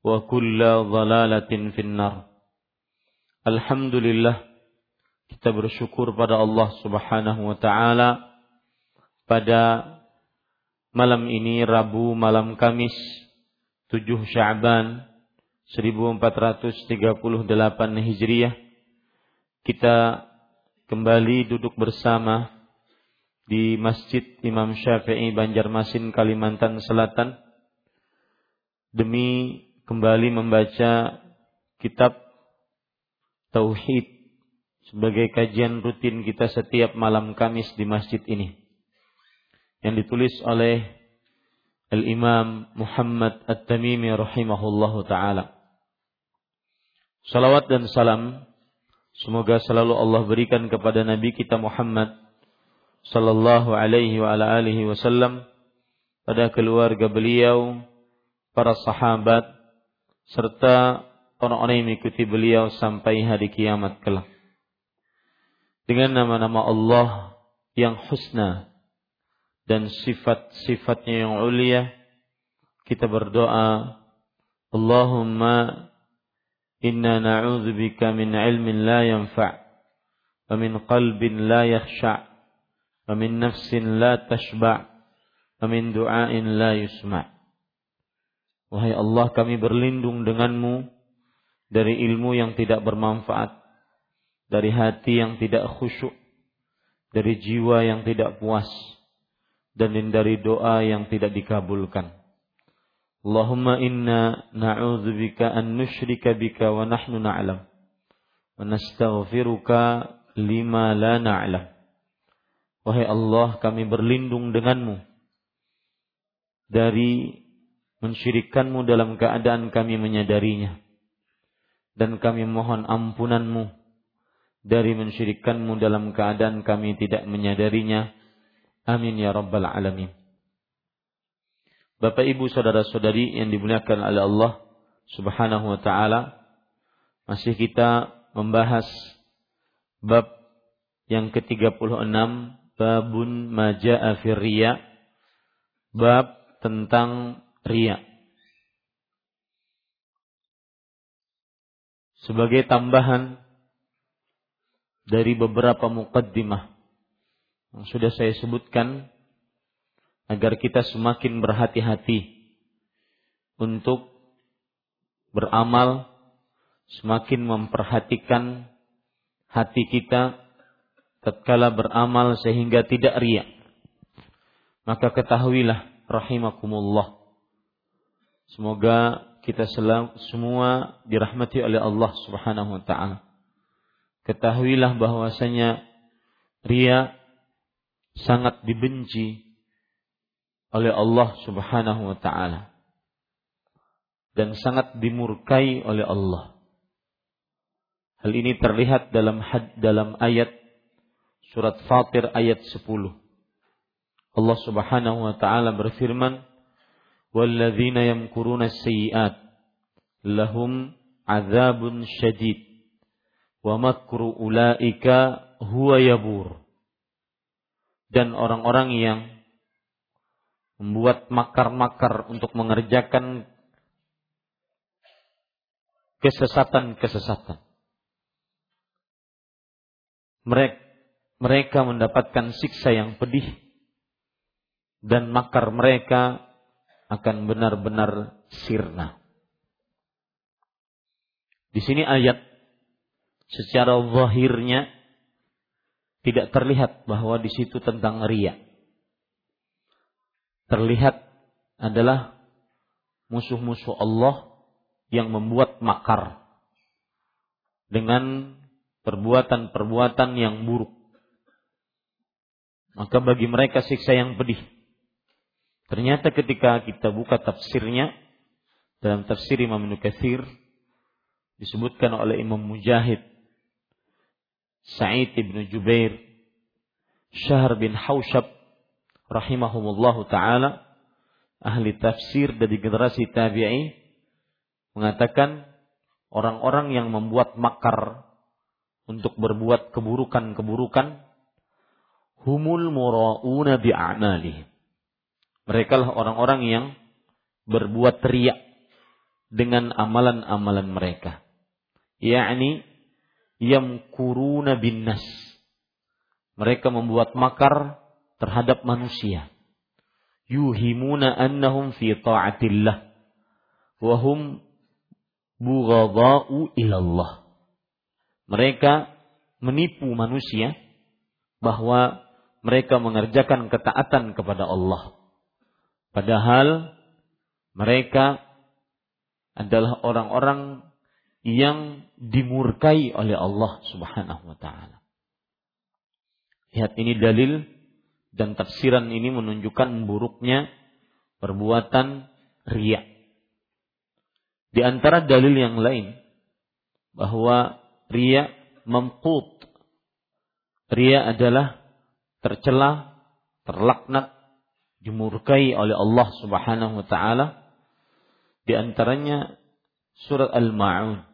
wa kulla dhalalatin finnar. Alhamdulillah kita bersyukur pada Allah Subhanahu wa taala pada malam ini Rabu malam Kamis 7 Sya'ban 1438 Hijriah kita kembali duduk bersama di Masjid Imam Syafi'i Banjarmasin Kalimantan Selatan demi kembali membaca kitab Tauhid sebagai kajian rutin kita setiap malam Kamis di masjid ini. Yang ditulis oleh Al-Imam Muhammad At-Tamimi rahimahullahu taala. Salawat dan salam semoga selalu Allah berikan kepada nabi kita Muhammad sallallahu alaihi wa ala alihi wasallam pada keluarga beliau, para sahabat, serta orang-orang yang mengikuti beliau sampai hari kiamat kelak. Dengan nama-nama Allah yang husna dan sifat-sifatnya yang ulia, kita berdoa, Allahumma inna na'udzubika min ilmin la yanfa' wa min qalbin la yakhsha' wa min nafsin la tashba' wa min du'ain la yusma' Wahai Allah kami berlindung denganmu dari ilmu yang tidak bermanfaat, dari hati yang tidak khusyuk, dari jiwa yang tidak puas, dan dari doa yang tidak dikabulkan. Allahumma inna na'udzubika an nusyrika bika wa nahnu na'lam wa nastaghfiruka lima la na'lam. Wahai Allah, kami berlindung denganmu dari mensyirikkanmu dalam keadaan kami menyadarinya. Dan kami mohon ampunanmu dari mensyirikkanmu dalam keadaan kami tidak menyadarinya. Amin ya Rabbal Alamin. Bapak ibu saudara saudari yang dimuliakan oleh Allah subhanahu wa ta'ala. Masih kita membahas bab yang ke-36. Babun maja'a firriya. Bab tentang ria. Sebagai tambahan dari beberapa mukaddimah yang sudah saya sebutkan agar kita semakin berhati-hati untuk beramal, semakin memperhatikan hati kita tatkala beramal sehingga tidak riak. Maka ketahuilah rahimakumullah Semoga kita semua dirahmati oleh Allah Subhanahu wa taala. Ketahuilah bahwasanya ria sangat dibenci oleh Allah Subhanahu wa taala dan sangat dimurkai oleh Allah. Hal ini terlihat dalam had, dalam ayat surat Fatir ayat 10. Allah Subhanahu wa taala berfirman, والذين يمكرون السيئات لهم عذاب شديد ومكر أولئك هو يبور dan orang-orang yang membuat makar-makar untuk mengerjakan kesesatan-kesesatan. Mereka, mereka mendapatkan siksa yang pedih dan makar mereka akan benar-benar sirna. Di sini ayat secara zahirnya tidak terlihat bahwa di situ tentang ria. Terlihat adalah musuh-musuh Allah yang membuat makar dengan perbuatan-perbuatan yang buruk. Maka bagi mereka siksa yang pedih. Ternyata ketika kita buka tafsirnya dalam tafsir Imam Nukathir disebutkan oleh Imam Mujahid, Sa'id ibn Jubair, Syahr bin Haushab rahimahumullah taala ahli tafsir dari generasi tabi'i mengatakan orang-orang yang membuat makar untuk berbuat keburukan-keburukan humul mura'una bi'amalihim mereka lah orang-orang yang berbuat riak dengan amalan-amalan mereka. Yakni yamkuruna bin nas. Mereka membuat makar terhadap manusia. Yuhimuna annahum fi ta'atillah. Wahum bughadha'u ilallah. Mereka menipu manusia bahwa mereka mengerjakan ketaatan kepada Allah. Padahal mereka adalah orang-orang yang dimurkai oleh Allah Subhanahu wa taala. Lihat ini dalil dan tafsiran ini menunjukkan buruknya perbuatan riya. Di antara dalil yang lain bahwa riya memqut. Riya adalah tercela, terlaknat dimurkai oleh Allah Subhanahu wa taala di antaranya surat Al-Maun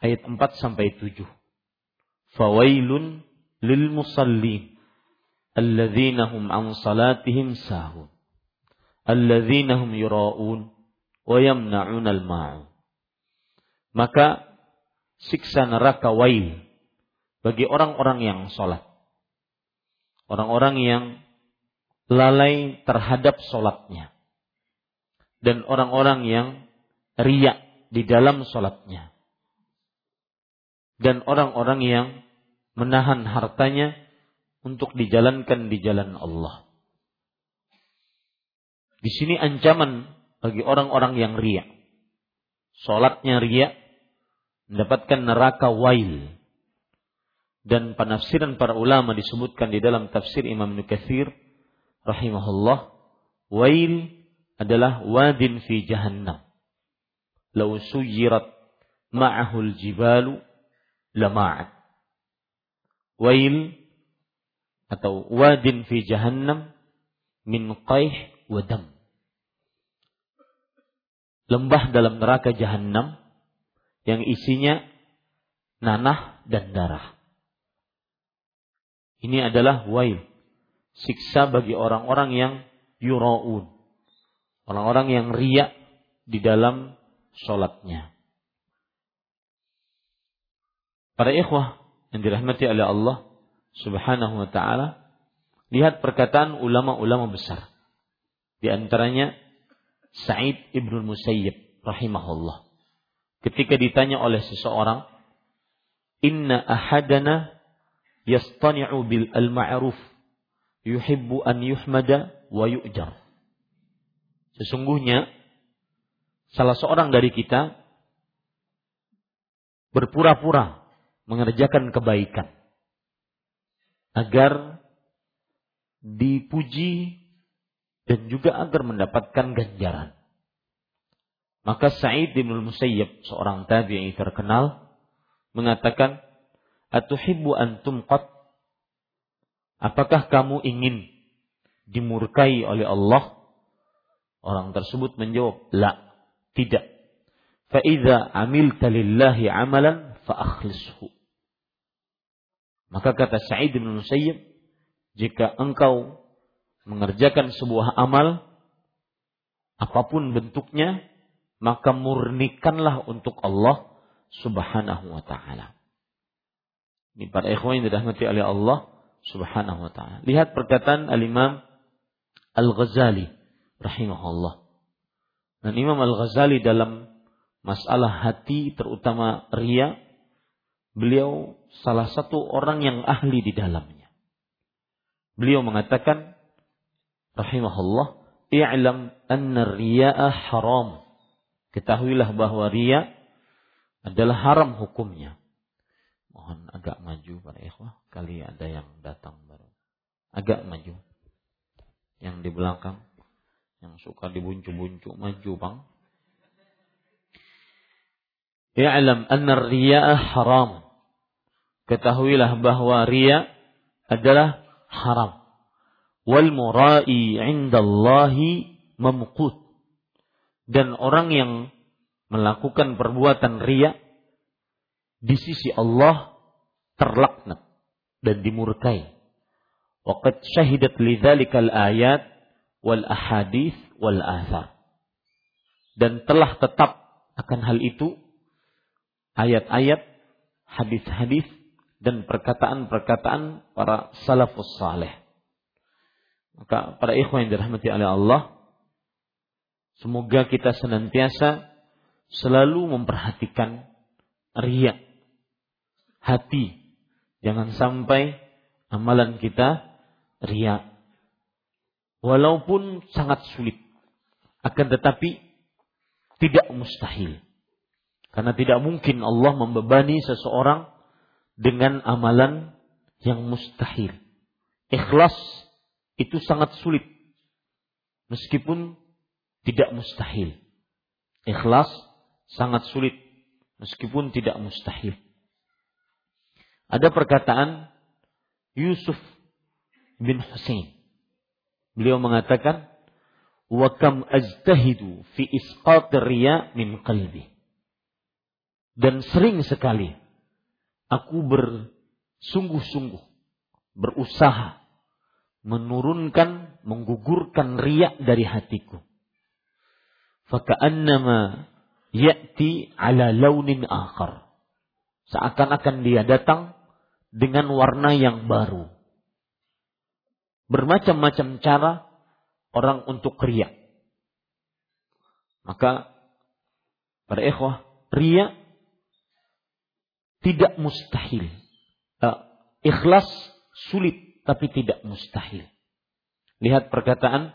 ayat 4 sampai 7. Fawailun lil musallin alladzina hum an salatihim sahun alladzina hum yura'un wa yamna'un al-ma'un. Maka siksa neraka wail bagi orang-orang yang salat. Orang-orang yang lalai terhadap sholatnya. Dan orang-orang yang riak di dalam sholatnya. Dan orang-orang yang menahan hartanya untuk dijalankan di jalan Allah. Di sini ancaman bagi orang-orang yang riak. Sholatnya riak, mendapatkan neraka wail. Dan penafsiran para ulama disebutkan di dalam tafsir Imam Nukathir rahimahullah, wail adalah wadin fi jahannam. Lau suyirat ma'ahul jibalu lama'at. Wail atau wadin fi jahannam min qaih wa dam. Lembah dalam neraka jahannam yang isinya nanah dan darah. Ini adalah wail siksa bagi orang-orang yang yuraun. Orang-orang yang riak di dalam sholatnya. Para ikhwah yang dirahmati oleh Allah subhanahu wa ta'ala. Lihat perkataan ulama-ulama besar. Di antaranya Sa'id ibn Musayyib rahimahullah. Ketika ditanya oleh seseorang, Inna ahadana yastani'u bil al-ma'ruf yuhibbu an yuhmada wa yu'jar. Sesungguhnya salah seorang dari kita berpura-pura mengerjakan kebaikan agar dipuji dan juga agar mendapatkan ganjaran. Maka Sa'id bin Musayyib, seorang tabi'i terkenal, mengatakan, "Atuhibbu antum qat?" Apakah kamu ingin dimurkai oleh Allah? Orang tersebut menjawab, "La, tidak." Fa'idha amilta lillahi amalan fa'akhlishu. Maka kata Sa'id bin Musayyib, jika engkau mengerjakan sebuah amal, apa pun bentuknya, maka murnikanlah untuk Allah subhanahu wa ta'ala. Ini para ikhwan yang dirahmati oleh Allah subhanahu wa ta'ala. Lihat perkataan al-imam Al-Ghazali rahimahullah. Dan Imam Al-Ghazali dalam masalah hati terutama ria, beliau salah satu orang yang ahli di dalamnya. Beliau mengatakan rahimahullah, "I'lam anna riya'a haram." Ketahuilah bahwa ria adalah haram hukumnya. Mohon agak maju para ikhwah, kali ada yang datang baru. Agak maju. Yang di belakang yang suka dibuncu-buncu maju, Bang. Ya'lam anna riya'a haram. Ketahuilah bahwa ria adalah haram. Wal mura'i 'indallahi mamqut dan orang yang melakukan perbuatan ria di sisi Allah terlaknat dan dimurkai. Waqad syahidat lidzalikal ayat wal ahadith wal athar. Dan telah tetap akan hal itu ayat-ayat, hadis-hadis dan perkataan-perkataan para salafus saleh. Maka para ikhwan yang dirahmati oleh Allah, Semoga kita senantiasa selalu memperhatikan riak hati. Jangan sampai amalan kita riak. Walaupun sangat sulit. Akan tetapi tidak mustahil. Karena tidak mungkin Allah membebani seseorang dengan amalan yang mustahil. Ikhlas itu sangat sulit. Meskipun tidak mustahil. Ikhlas sangat sulit meskipun tidak mustahil. Ada perkataan Yusuf bin Husain. Beliau mengatakan, "Wa kam ajtahidu fi isqat riya min qalbi." Dan sering sekali aku bersungguh-sungguh berusaha menurunkan, menggugurkan riak dari hatiku faka'annama ya'ti ala launin akhar. Seakan-akan dia datang dengan warna yang baru. Bermacam-macam cara orang untuk ria. Maka para ikhwah, ria tidak mustahil. Uh, ikhlas sulit tapi tidak mustahil. Lihat perkataan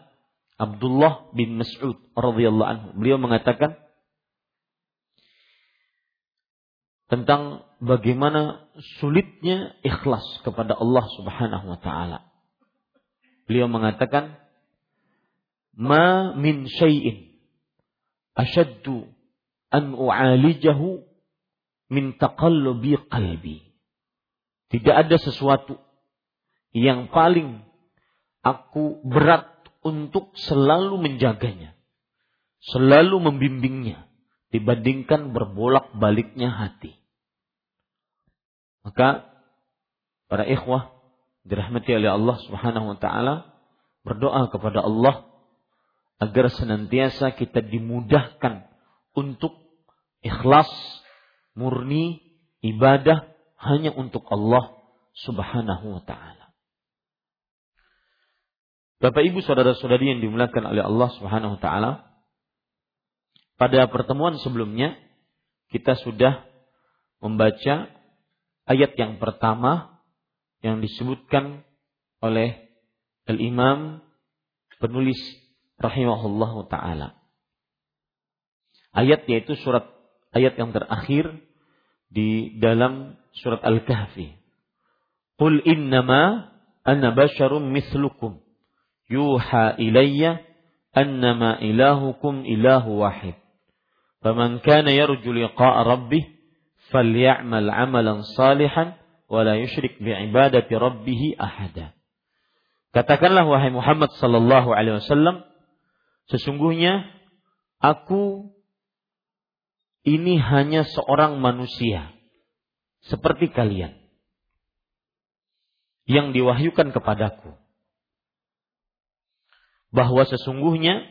Abdullah bin Mas'ud radhiyallahu anhu. Beliau mengatakan tentang bagaimana sulitnya ikhlas kepada Allah Subhanahu wa taala. Beliau mengatakan ma min syai'in ashaddu an u'alijahu min taqallubi qalbi. Tidak ada sesuatu yang paling aku berat untuk selalu menjaganya, selalu membimbingnya dibandingkan berbolak-baliknya hati. Maka para ikhwah dirahmati oleh Allah Subhanahu wa taala berdoa kepada Allah agar senantiasa kita dimudahkan untuk ikhlas murni ibadah hanya untuk Allah Subhanahu wa taala. Bapak Ibu saudara-saudari yang dimuliakan oleh Allah Subhanahu wa taala. Pada pertemuan sebelumnya kita sudah membaca ayat yang pertama yang disebutkan oleh Al-Imam penulis rahimahullah taala. ayat yaitu surat ayat yang terakhir di dalam surat Al-Kahfi. Qul innama ana basyarum mislukum yuha ilayya annama ilahukum ilahu wahid. Kana yarju liqa'a rabbih falyamal 'amalan salihan wa la yusyrik bi'ibadati rabbih ahada. Katakanlah wahai Muhammad sallallahu alaihi wasallam, sesungguhnya aku ini hanya seorang manusia seperti kalian yang diwahyukan kepadaku bahwa sesungguhnya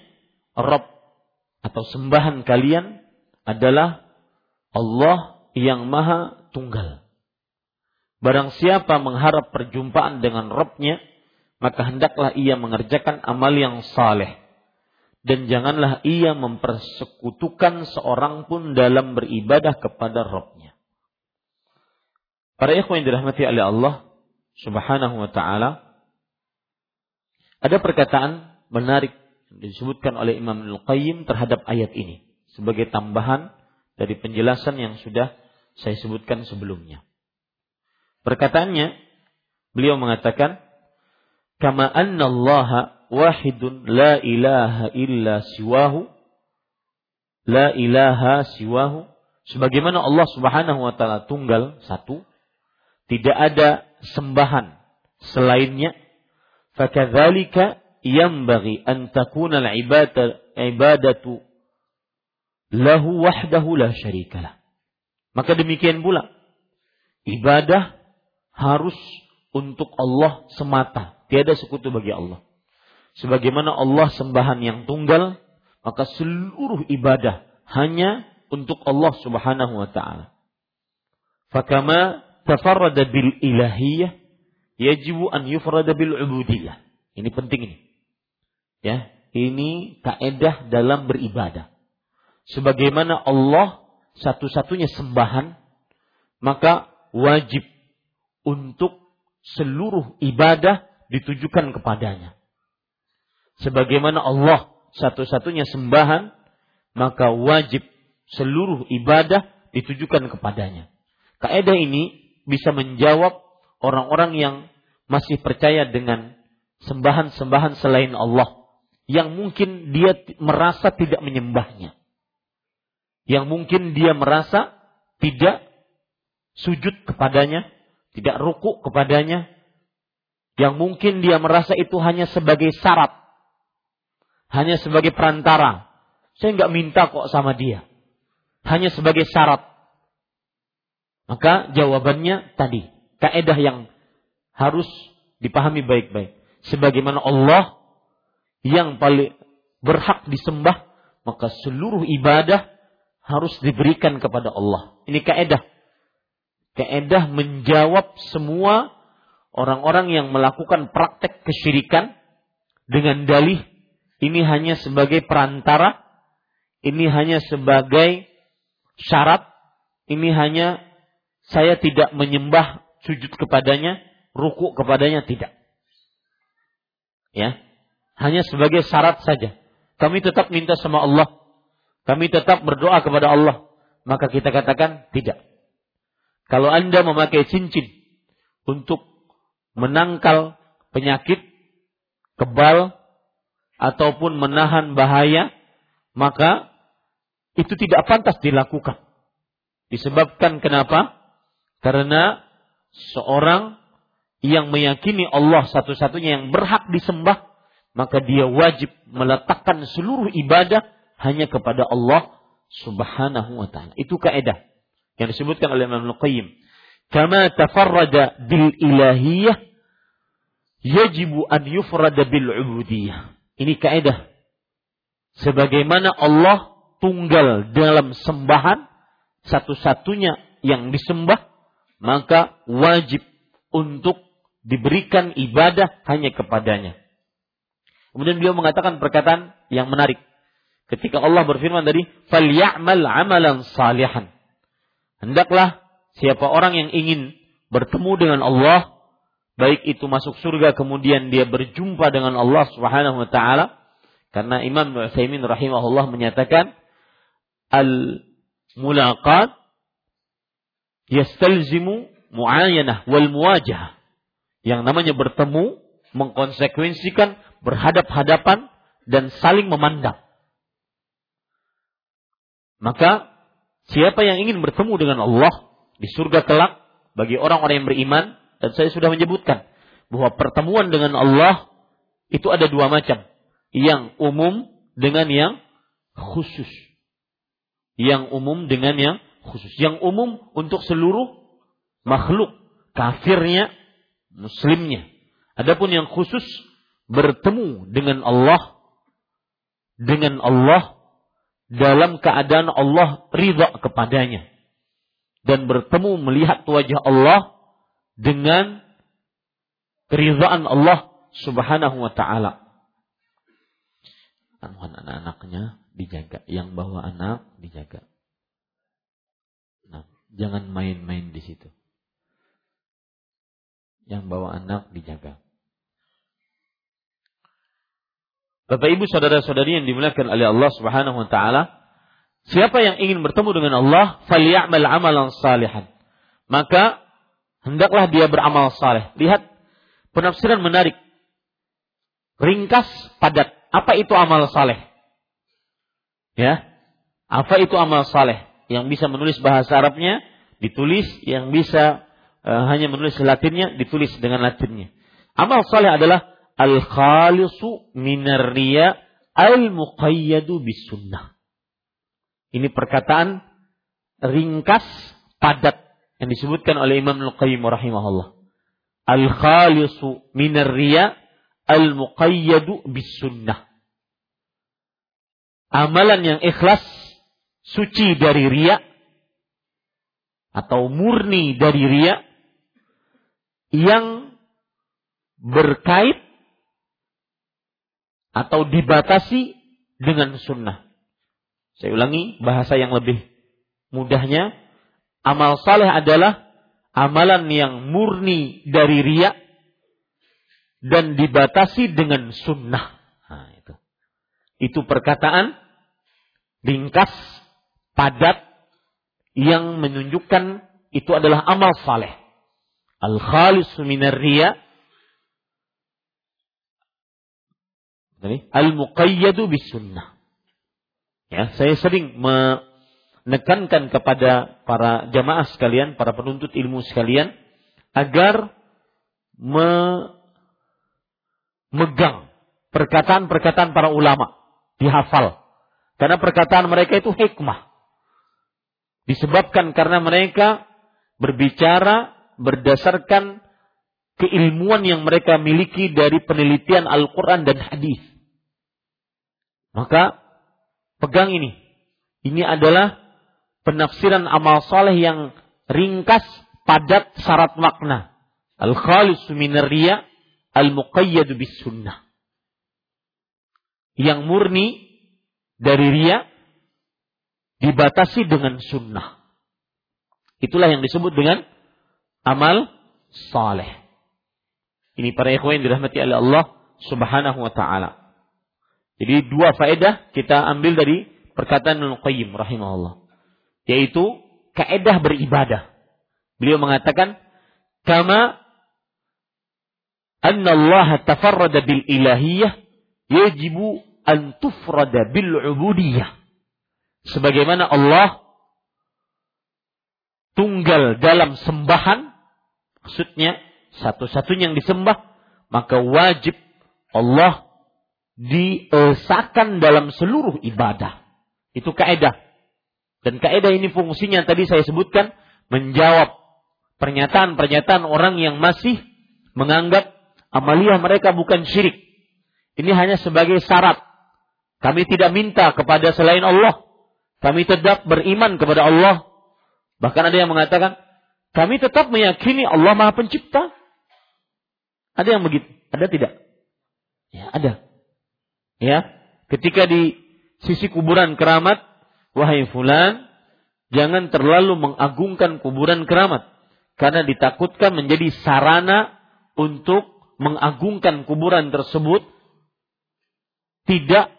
Rob atau sembahan kalian adalah Allah yang maha tunggal. Barang siapa mengharap perjumpaan dengan Robnya, maka hendaklah ia mengerjakan amal yang saleh dan janganlah ia mempersekutukan seorang pun dalam beribadah kepada Rabbnya. Para ikhwan yang dirahmati oleh Allah Subhanahu wa taala ada perkataan menarik disebutkan oleh Imam Al-Qayyim terhadap ayat ini sebagai tambahan dari penjelasan yang sudah saya sebutkan sebelumnya. Perkataannya beliau mengatakan kama anna Allah wahidun la ilaha illa siwahu la ilaha siwahu sebagaimana Allah Subhanahu wa taala tunggal satu tidak ada sembahan selainnya fakadzalika yanbaghi an takuna al-ibadatu ibadatu lahu wahdahu la syarikalah maka demikian pula ibadah harus untuk Allah semata Tiada sekutu bagi Allah. Sebagaimana Allah sembahan yang tunggal, maka seluruh ibadah hanya untuk Allah Subhanahu wa taala. Fakama tafarrada bil ilahiyah yajibu an yufrada bil ubudiyah. Ini penting ini. Ya, ini kaedah dalam beribadah. Sebagaimana Allah satu-satunya sembahan, maka wajib untuk seluruh ibadah ditujukan kepadanya. Sebagaimana Allah satu-satunya sembahan, maka wajib seluruh ibadah ditujukan kepadanya. Kaidah ini bisa menjawab orang-orang yang masih percaya dengan sembahan-sembahan selain Allah yang mungkin dia merasa tidak menyembahnya. Yang mungkin dia merasa tidak sujud kepadanya, tidak ruku kepadanya, yang mungkin dia merasa itu hanya sebagai syarat. Hanya sebagai perantara. Saya nggak minta kok sama dia. Hanya sebagai syarat. Maka jawabannya tadi. Kaedah yang harus dipahami baik-baik. Sebagaimana Allah yang paling berhak disembah. Maka seluruh ibadah harus diberikan kepada Allah. Ini kaedah. Kaedah menjawab semua orang-orang yang melakukan praktek kesyirikan dengan dalih ini hanya sebagai perantara, ini hanya sebagai syarat, ini hanya saya tidak menyembah sujud kepadanya, ruku kepadanya tidak. Ya, hanya sebagai syarat saja. Kami tetap minta sama Allah, kami tetap berdoa kepada Allah, maka kita katakan tidak. Kalau Anda memakai cincin untuk menangkal penyakit, kebal, ataupun menahan bahaya, maka itu tidak pantas dilakukan. Disebabkan kenapa? Karena seorang yang meyakini Allah satu-satunya yang berhak disembah, maka dia wajib meletakkan seluruh ibadah hanya kepada Allah Subhanahu wa taala. Itu kaidah yang disebutkan oleh Imam Al-Qayyim kama tafarrada bil ilahiyah yajibu an yufrada bil ubudiyah. Ini kaidah. Sebagaimana Allah tunggal dalam sembahan satu-satunya yang disembah, maka wajib untuk diberikan ibadah hanya kepadanya. Kemudian beliau mengatakan perkataan yang menarik. Ketika Allah berfirman tadi, "Falyamal amalan salihan." Hendaklah siapa orang yang ingin bertemu dengan Allah, baik itu masuk surga kemudian dia berjumpa dengan Allah Subhanahu wa taala, karena Imam Utsaimin rahimahullah menyatakan al-mulaqat yastalzimu muayyanah wal muwajah. Yang namanya bertemu mengkonsekuensikan berhadap-hadapan dan saling memandang. Maka siapa yang ingin bertemu dengan Allah di surga kelak bagi orang-orang yang beriman dan saya sudah menyebutkan bahwa pertemuan dengan Allah itu ada dua macam, yang umum dengan yang khusus. Yang umum dengan yang khusus. Yang umum untuk seluruh makhluk, kafirnya, muslimnya. Adapun yang khusus bertemu dengan Allah dengan Allah dalam keadaan Allah ridha kepadanya dan bertemu melihat wajah Allah dengan keridhaan Allah Subhanahu wa taala. anak-anaknya dijaga, yang bawa anak dijaga. Nah, jangan main-main di situ. Yang bawa anak dijaga. Bapak Ibu saudara-saudari yang dimuliakan oleh Allah Subhanahu wa taala, siapa yang ingin bertemu dengan Allah, falyamal amalan salihan. Maka hendaklah dia beramal saleh. Lihat penafsiran menarik. Ringkas, padat. Apa itu amal saleh? Ya. Apa itu amal saleh? Yang bisa menulis bahasa Arabnya ditulis, yang bisa uh, hanya menulis Latinnya ditulis dengan Latinnya. Amal saleh adalah al-khalisu minar riya al-muqayyadu bis sunnah. Ini perkataan ringkas padat yang disebutkan oleh Imam Al-Qayyim rahimahullah. Al-khalisu minar riya al-muqayyadu bis sunnah. Amalan yang ikhlas suci dari riya atau murni dari riya yang berkait atau dibatasi dengan sunnah. Saya ulangi bahasa yang lebih mudahnya. Amal saleh adalah amalan yang murni dari riak dan dibatasi dengan sunnah. Nah, itu. itu perkataan ringkas, padat, yang menunjukkan itu adalah amal saleh. Al-khalis minar riya Al-muqayyadu bis sunnah. Ya, saya sering menekankan kepada para jamaah sekalian, para penuntut ilmu sekalian, agar memegang perkataan-perkataan para ulama, dihafal. Karena perkataan mereka itu hikmah. Disebabkan karena mereka berbicara berdasarkan keilmuan yang mereka miliki dari penelitian Al-Quran dan hadis. Maka pegang ini. Ini adalah penafsiran amal soleh yang ringkas, padat, syarat makna. Al-khalis minar riya, al-muqayyad bis sunnah. Yang murni dari riya dibatasi dengan sunnah. Itulah yang disebut dengan amal saleh. Ini para ikhwan yang dirahmati oleh Allah Subhanahu wa taala. Jadi dua faedah kita ambil dari perkataan Ibnu Qayyim rahimahullah. Yaitu kaedah beribadah. Beliau mengatakan kama anna Allah tafarrada bil ilahiyah yajibu an tufrada bil ubudiyah. Sebagaimana Allah tunggal dalam sembahan, maksudnya satu-satunya yang disembah, maka wajib Allah diesakan dalam seluruh ibadah. Itu kaidah. Dan kaidah ini fungsinya tadi saya sebutkan menjawab pernyataan-pernyataan orang yang masih menganggap amalia mereka bukan syirik. Ini hanya sebagai syarat. Kami tidak minta kepada selain Allah. Kami tetap beriman kepada Allah. Bahkan ada yang mengatakan, kami tetap meyakini Allah Maha Pencipta. Ada yang begitu? Ada tidak? Ya, ada. Ya, ketika di sisi kuburan keramat, wahai fulan, jangan terlalu mengagungkan kuburan keramat karena ditakutkan menjadi sarana untuk mengagungkan kuburan tersebut tidak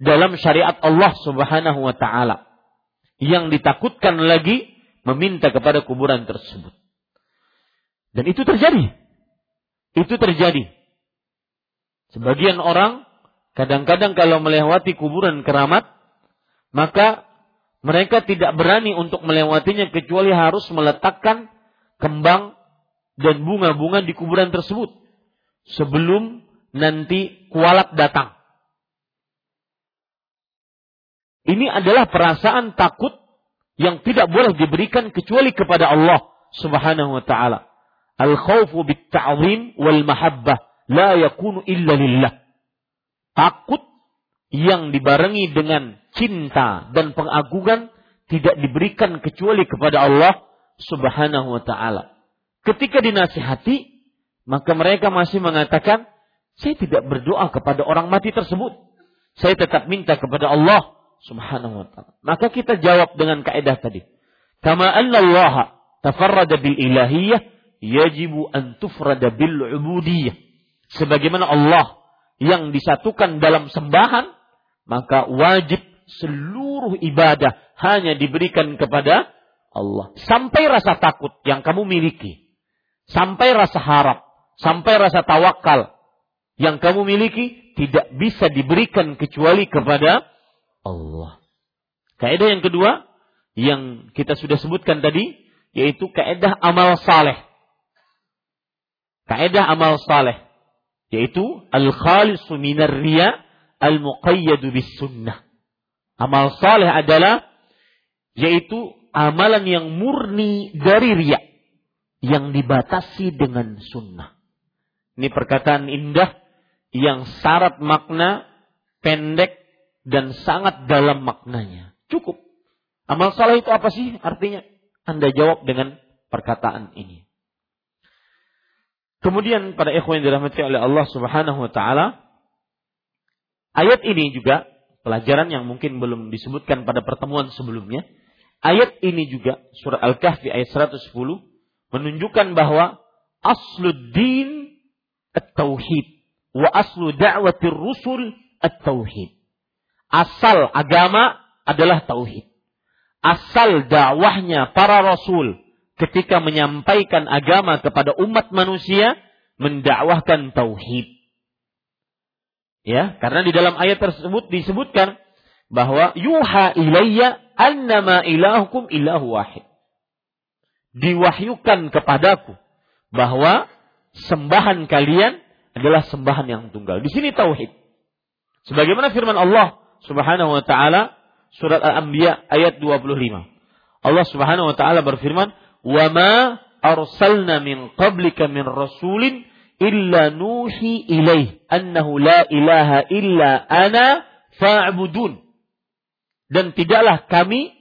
dalam syariat Allah Subhanahu wa taala. Yang ditakutkan lagi meminta kepada kuburan tersebut. Dan itu terjadi. Itu terjadi. Sebagian orang kadang-kadang kalau melewati kuburan keramat, maka mereka tidak berani untuk melewatinya kecuali harus meletakkan kembang dan bunga-bunga di kuburan tersebut sebelum nanti kualat datang. Ini adalah perasaan takut yang tidak boleh diberikan kecuali kepada Allah Subhanahu wa taala. Al-khawfu bit-ta'zim wal mahabbah la yakunu illa lillah. Takut yang dibarengi dengan cinta dan pengagungan tidak diberikan kecuali kepada Allah Subhanahu wa taala. Ketika dinasihati, maka mereka masih mengatakan, saya tidak berdoa kepada orang mati tersebut. Saya tetap minta kepada Allah Subhanahu wa taala. Maka kita jawab dengan kaidah tadi. Kama anna Allah tafarrada bil ilahiyah yajibu an tufrada bil ubudiyah. Sebagaimana Allah yang disatukan dalam sembahan, maka wajib seluruh ibadah hanya diberikan kepada Allah. Sampai rasa takut yang kamu miliki. Sampai rasa harap. Sampai rasa tawakal yang kamu miliki tidak bisa diberikan kecuali kepada Allah. Kaidah yang kedua yang kita sudah sebutkan tadi yaitu kaidah amal saleh. Kaidah amal saleh yaitu al-khalisu minar riya al-muqayyadu bis sunnah. Amal saleh adalah yaitu amalan yang murni dari riya yang dibatasi dengan sunnah. Ini perkataan indah yang syarat makna pendek dan sangat dalam maknanya. Cukup. Amal saleh itu apa sih artinya? Anda jawab dengan perkataan ini. Kemudian pada ikhwan yang dirahmati oleh Allah Subhanahu wa taala, Ayat ini juga pelajaran yang mungkin belum disebutkan pada pertemuan sebelumnya. Ayat ini juga surah Al-Kahfi ayat 110 menunjukkan bahwa asluddin at-tauhid wa aslu da'watir rusul at-tauhid. Asal agama adalah tauhid. Asal dakwahnya para rasul ketika menyampaikan agama kepada umat manusia mendakwahkan tauhid. Ya, karena di dalam ayat tersebut disebutkan bahwa yuha ilayya annama ilahukum ilahu wahid. Diwahyukan kepadaku bahwa sembahan kalian adalah sembahan yang tunggal. Di sini tauhid. Sebagaimana firman Allah Subhanahu wa taala surat Al-Anbiya ayat 25. Allah Subhanahu wa taala berfirman, "Wa ma arsalna min qablika min rasulin illa nuhi ilaih annahu la illa ana fa'budun. Dan tidaklah kami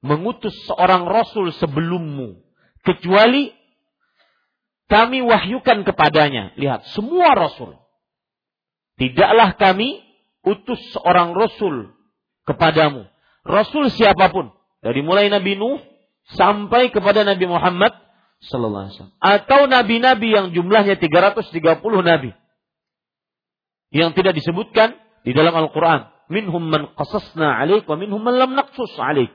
mengutus seorang rasul sebelummu kecuali kami wahyukan kepadanya. Lihat, semua rasul. Tidaklah kami utus seorang rasul kepadamu. Rasul siapa pun. Dari mulai Nabi Nuh sampai kepada Nabi Muhammad sallallahu alaihi wasallam. Atau nabi-nabi yang jumlahnya 330 nabi. Yang tidak disebutkan di dalam Al-Qur'an. Minhum man qasasna 'alaik wa minhum man lam naqsus 'alaik.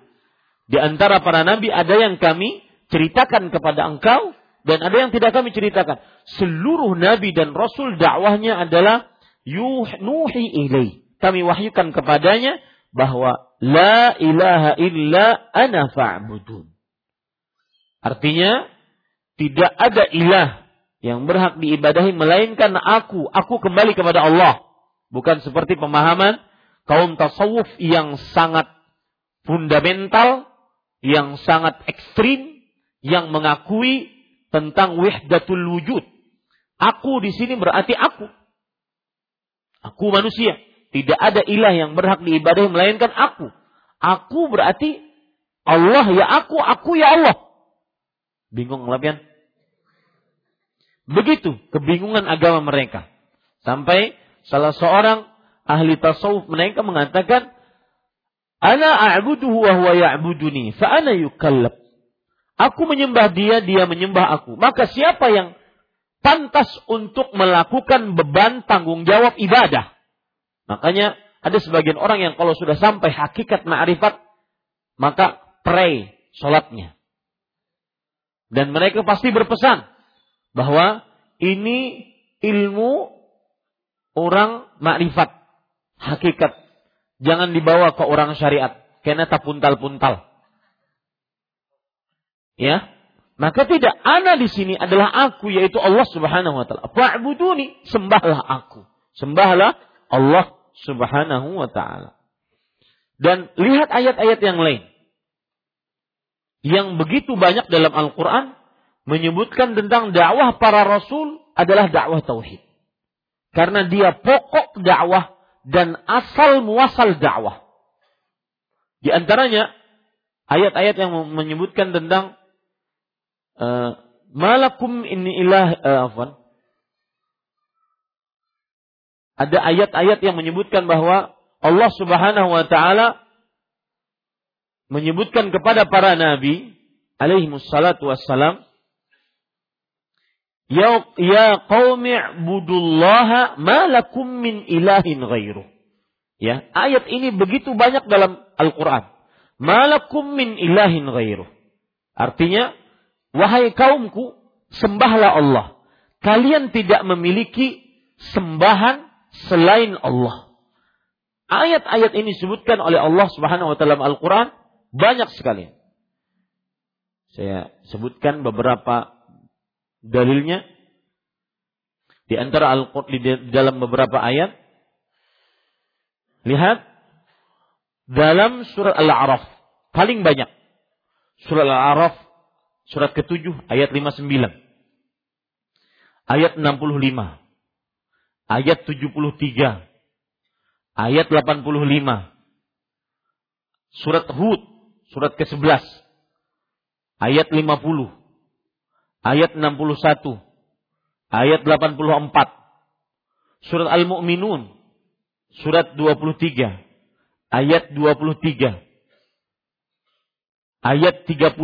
Di antara para nabi ada yang kami ceritakan kepada engkau dan ada yang tidak kami ceritakan. Seluruh nabi dan rasul dakwahnya adalah nuhi ilai kami wahyukan kepadanya bahwa la ilaha illa ana fa'budun artinya tidak ada ilah yang berhak diibadahi melainkan aku. Aku kembali kepada Allah. Bukan seperti pemahaman kaum tasawuf yang sangat fundamental, yang sangat ekstrim, yang mengakui tentang wihdatul wujud. Aku di sini berarti aku. Aku manusia. Tidak ada ilah yang berhak diibadahi melainkan aku. Aku berarti Allah ya aku, aku ya Allah. Bingung ngelapian? Begitu kebingungan agama mereka. Sampai salah seorang ahli tasawuf mereka mengatakan, Ana a'buduhu wa huwa ya'buduni, fa ana yukallab. Aku menyembah dia, dia menyembah aku. Maka siapa yang pantas untuk melakukan beban tanggung jawab ibadah? Makanya ada sebagian orang yang kalau sudah sampai hakikat ma'rifat, maka pray, sholatnya. Dan mereka pasti berpesan bahwa ini ilmu orang makrifat, hakikat. Jangan dibawa ke orang syariat, karena tak puntal-puntal. Ya, maka tidak ana di sini adalah aku yaitu Allah Subhanahu wa taala. Fa'buduni, sembahlah aku. Sembahlah Allah Subhanahu wa taala. Dan lihat ayat-ayat yang lain. Yang begitu banyak dalam Al-Qur'an menyebutkan tentang dakwah para rasul adalah dakwah tauhid. Karena dia pokok dakwah dan asal muasal dakwah. Di antaranya ayat-ayat yang menyebutkan tentang uh, malakum ini ilah uh, afwan. Ada ayat-ayat yang menyebutkan bahwa Allah Subhanahu wa taala menyebutkan kepada para nabi alaihi wassalatu wassalam Ya ya qaumi ibudullaha ma lakum min ilahin ghairu. Ya, ayat ini begitu banyak dalam Al-Qur'an. Malakum min ilahin ghairu. Artinya Wahai kaumku, sembahlah Allah. Kalian tidak memiliki sembahan selain Allah. Ayat-ayat ini disebutkan oleh Allah Subhanahu wa taala Al-Qur'an banyak sekali. Saya sebutkan beberapa dalilnya di antara al di dalam beberapa ayat. Lihat dalam surat Al-A'raf paling banyak. Surat Al-A'raf Surat ke-7 ayat 59. Ayat 65. Ayat 73. Ayat 85. Surat Hud, surat ke-11. Ayat 50. Ayat 61. Ayat 84. Surat Al-Mu'minun, surat 23. Ayat 23. Ayat 32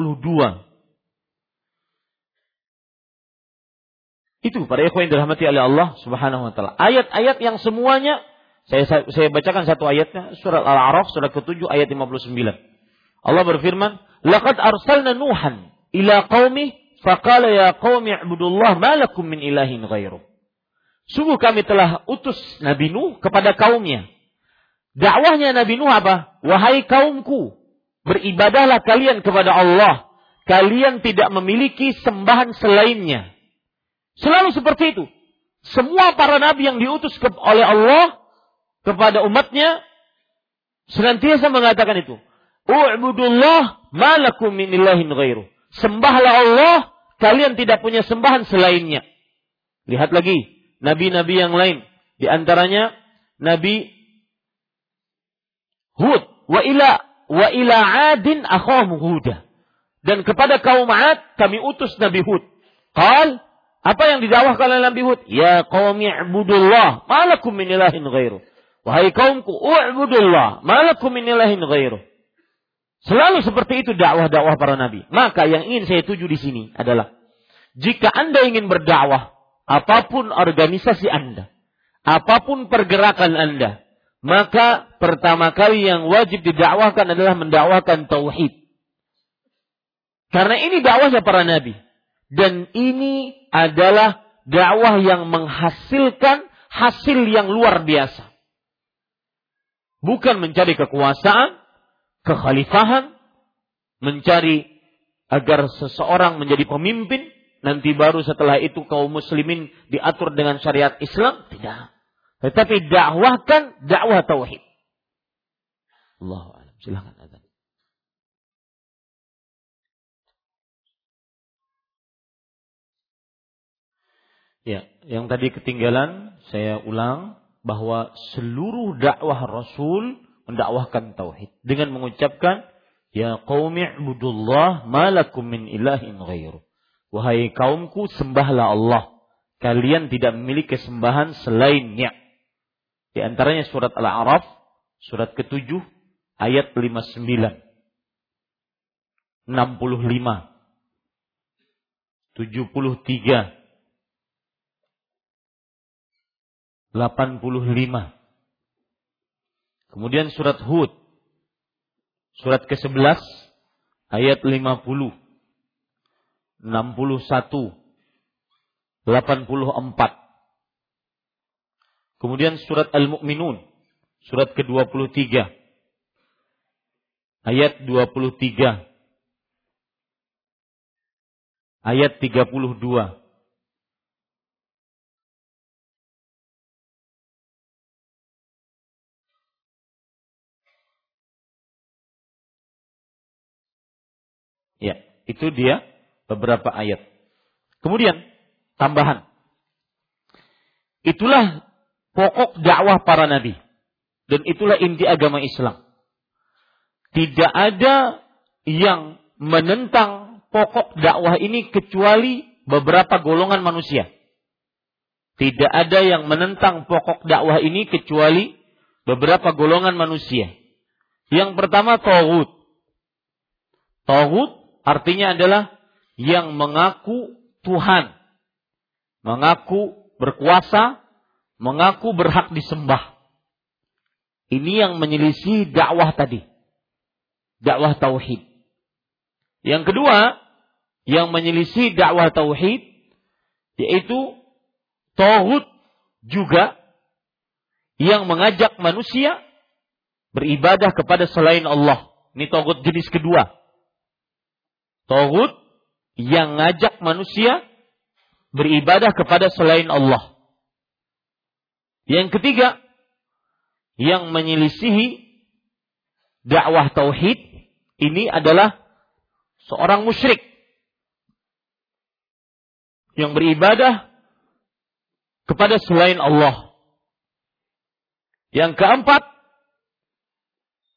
Itu para ikhwan yang dirahmati oleh Allah Subhanahu wa taala. Ayat-ayat yang semuanya saya saya bacakan satu ayatnya surat Al-A'raf surat ke-7 ayat 59. Allah berfirman, "Laqad arsalna Nuhan ila qaumi faqala ya qaumi ibudullah ma lakum min ilahin ghairu." Sungguh kami telah utus Nabi Nuh kepada kaumnya. Dakwahnya Nabi Nuh apa? Wahai kaumku, beribadahlah kalian kepada Allah. Kalian tidak memiliki sembahan selainnya. Selalu seperti itu. Semua para nabi yang diutus oleh Allah kepada umatnya senantiasa mengatakan itu. U'budullah malakum min ilahin ghairu. Sembahlah Allah, kalian tidak punya sembahan selainnya. Lihat lagi nabi-nabi yang lain. Di antaranya Nabi Hud wa ila wa ila adin akhahum huda. Dan kepada kaum Ad kami utus Nabi Hud. Qal apa yang didakwahkan oleh Nabi Hud? Ya qaumi ibudullah, malakum min ilahin ghairu. Wahai kaumku, u'budullah, malakum min ilahin ghairu. Selalu seperti itu dakwah-dakwah para nabi. Maka yang ingin saya tuju di sini adalah jika Anda ingin berdakwah, apa pun organisasi Anda, apa pun pergerakan Anda, maka pertama kali yang wajib didakwahkan adalah mendakwahkan tauhid. Karena ini dakwahnya para nabi. Dan ini adalah dakwah yang menghasilkan hasil yang luar biasa. Bukan mencari kekuasaan, kekhalifahan, mencari agar seseorang menjadi pemimpin, nanti baru setelah itu kaum muslimin diatur dengan syariat Islam, tidak. Tetapi dakwahkan dakwah tauhid. Allah Silahkan azan. Ya, yang tadi ketinggalan saya ulang bahwa seluruh dakwah Rasul mendakwahkan tauhid dengan mengucapkan ya qaumi ibudullah malakum min ilahin ghairu. Wahai kaumku sembahlah Allah. Kalian tidak memiliki sembahan selainnya. Di antaranya surat Al-A'raf surat ke-7 ayat 59. 65 73 85. Kemudian surat Hud. Surat ke-11 ayat 50, 61, 84. Kemudian surat Al-Mu'minun, surat ke-23, ayat 23, ayat 32. Ya, itu dia beberapa ayat. Kemudian tambahan. Itulah pokok dakwah para nabi dan itulah inti agama Islam. Tidak ada yang menentang pokok dakwah ini kecuali beberapa golongan manusia. Tidak ada yang menentang pokok dakwah ini kecuali beberapa golongan manusia. Yang pertama tauhid. Tauhid Artinya adalah yang mengaku Tuhan, mengaku berkuasa, mengaku berhak disembah. Ini yang menyelisih dakwah tadi. Dakwah tauhid. Yang kedua, yang menyelisih dakwah tauhid yaitu tauhid juga yang mengajak manusia beribadah kepada selain Allah. Ini tauhid jenis kedua. Tauhid yang ngajak manusia beribadah kepada selain Allah. Yang ketiga, yang menyelisihi dakwah tauhid ini adalah seorang musyrik yang beribadah kepada selain Allah. Yang keempat,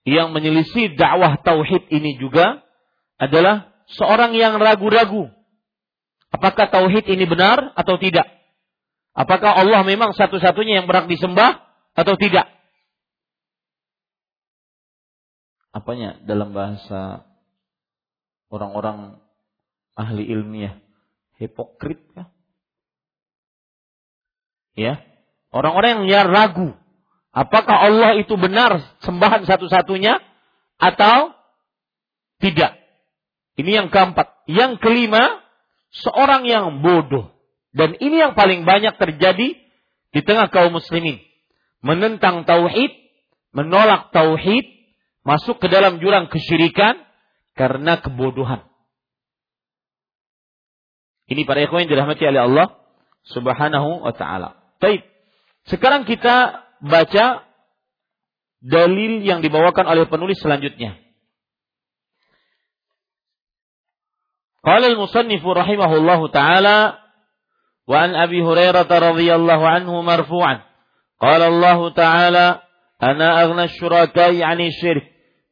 yang menyelisih dakwah tauhid ini juga adalah seorang yang ragu-ragu apakah tauhid ini benar atau tidak? Apakah Allah memang satu-satunya yang berhak disembah atau tidak? Apanya dalam bahasa orang-orang ahli ilmiah? Hipokrit kah? Ya. Orang-orang yang ragu. Apakah Allah itu benar sembahan satu-satunya atau tidak? Ini yang keempat. Yang kelima, seorang yang bodoh. Dan ini yang paling banyak terjadi di tengah kaum muslimin. Menentang tauhid, menolak tauhid, masuk ke dalam jurang kesyirikan karena kebodohan. Ini para ikhwan yang dirahmati oleh Allah Subhanahu wa taala. Baik. Sekarang kita baca dalil yang dibawakan oleh penulis selanjutnya. قال المصنف رحمه الله تعالى وعن أبي هريرة رضي الله عنه مرفوعا قال الله تعالى أنا أغنى الشركاء عن الشرك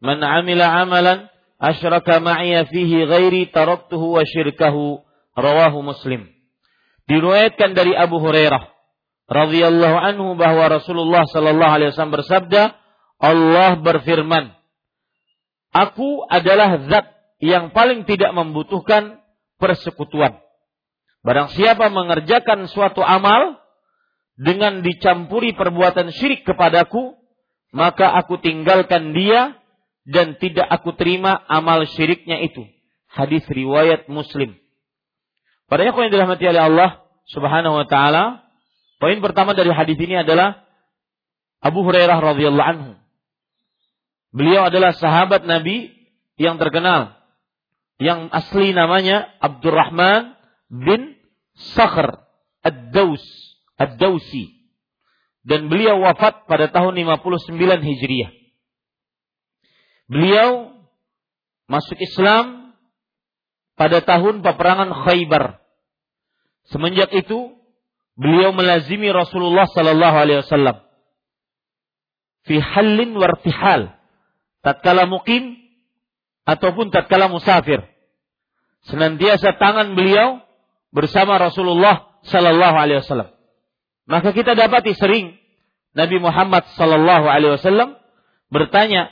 من عمل عملا أشرك معي فيه غيري تركته وشركه رواه مسلم. diriwayatkan dari Abu Hurairah radhiyallahu anhu bahwa Rasulullah sallallahu alaihi wasallam bersabda Allah berfirman Aku adalah zat yang paling tidak membutuhkan persekutuan. Barang siapa mengerjakan suatu amal dengan dicampuri perbuatan syirik kepadaku, maka aku tinggalkan dia dan tidak aku terima amal syiriknya itu. Hadis riwayat Muslim. Pada yang dirahmati oleh Allah Subhanahu wa taala, poin pertama dari hadis ini adalah Abu Hurairah radhiyallahu anhu. Beliau adalah sahabat Nabi yang terkenal yang asli namanya Abdurrahman bin Sakhr Ad-Daus Ad-Dausi dan beliau wafat pada tahun 59 Hijriah. Beliau masuk Islam pada tahun peperangan Khaybar. Semenjak itu beliau melazimi Rasulullah sallallahu alaihi wasallam fi halin wartihal tatkala mukim ataupun tatkala musafir. Senantiasa tangan beliau bersama Rasulullah sallallahu alaihi wasallam. Maka kita dapati sering Nabi Muhammad sallallahu alaihi wasallam bertanya,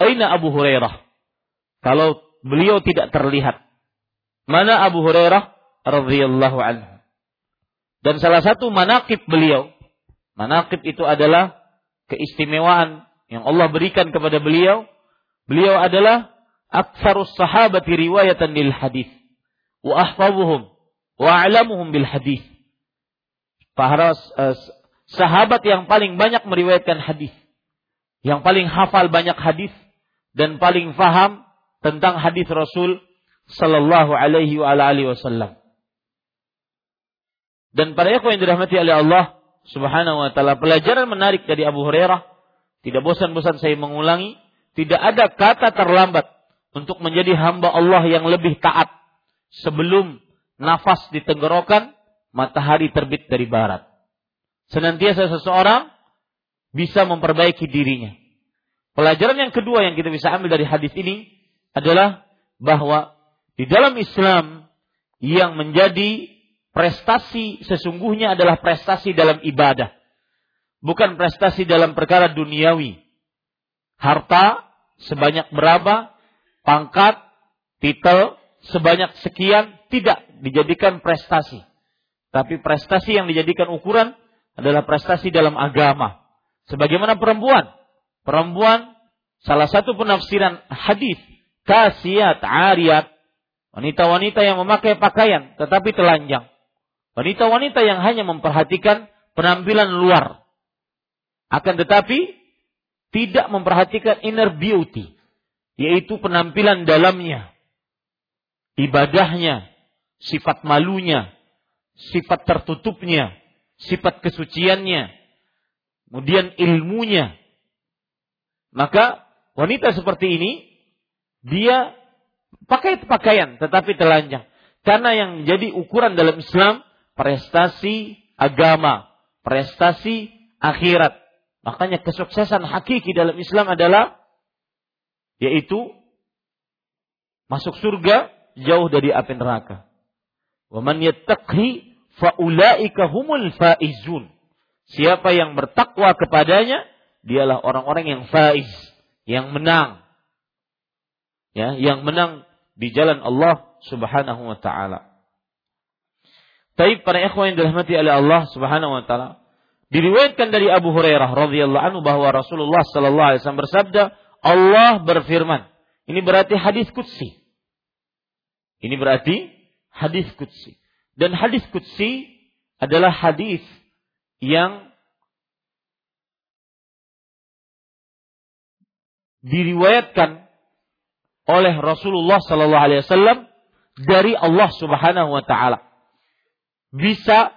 "Aina Abu Hurairah?" Kalau beliau tidak terlihat. Mana Abu Hurairah radhiyallahu anhu? Dan salah satu manakib beliau, manakib itu adalah keistimewaan yang Allah berikan kepada beliau. Beliau adalah aktsarus sahabati riwayatan lil hadis. Wa ahfazuhum wa a'lamuhum bil hadis. Para uh, sahabat yang paling banyak meriwayatkan hadis, yang paling hafal banyak hadis. Dan paling faham tentang hadis Rasul sallallahu alaihi wa alihi wasallam. Dan para ikhwan yang dirahmati oleh Allah Subhanahu wa taala, pelajaran menarik dari Abu Hurairah. Tidak bosan-bosan saya mengulangi, tidak ada kata terlambat untuk menjadi hamba Allah yang lebih taat sebelum nafas ditenggorokan, matahari terbit dari barat. Senantiasa seseorang bisa memperbaiki dirinya. Pelajaran yang kedua yang kita bisa ambil dari hadis ini adalah bahwa di dalam Islam yang menjadi prestasi sesungguhnya adalah prestasi dalam ibadah. Bukan prestasi dalam perkara duniawi. Harta sebanyak berapa, pangkat, titel sebanyak sekian tidak dijadikan prestasi. Tapi prestasi yang dijadikan ukuran adalah prestasi dalam agama. Sebagaimana perempuan. Perempuan salah satu penafsiran hadis kasiat ariat wanita-wanita yang memakai pakaian tetapi telanjang Wanita-wanita yang hanya memperhatikan penampilan luar. Akan tetapi tidak memperhatikan inner beauty. Yaitu penampilan dalamnya. Ibadahnya. Sifat malunya. Sifat tertutupnya. Sifat kesuciannya. Kemudian ilmunya. Maka wanita seperti ini. Dia pakai pakaian tetapi telanjang. Karena yang menjadi ukuran dalam Islam prestasi agama, prestasi akhirat. Makanya kesuksesan hakiki dalam Islam adalah yaitu masuk surga jauh dari api neraka. Wa man yattaqi faulaika humul faizun. Siapa yang bertakwa kepadanya, dialah orang-orang yang faiz, yang menang. Ya, yang menang di jalan Allah Subhanahu wa taala. Taib para ikhwan yang dirahmati oleh Allah Subhanahu wa taala. Diriwayatkan dari Abu Hurairah radhiyallahu anhu bahwa Rasulullah sallallahu alaihi wasallam bersabda, Allah berfirman. Ini berarti hadis qudsi. Ini berarti hadis qudsi. Dan hadis qudsi adalah hadis yang diriwayatkan oleh Rasulullah sallallahu alaihi wasallam dari Allah Subhanahu wa taala bisa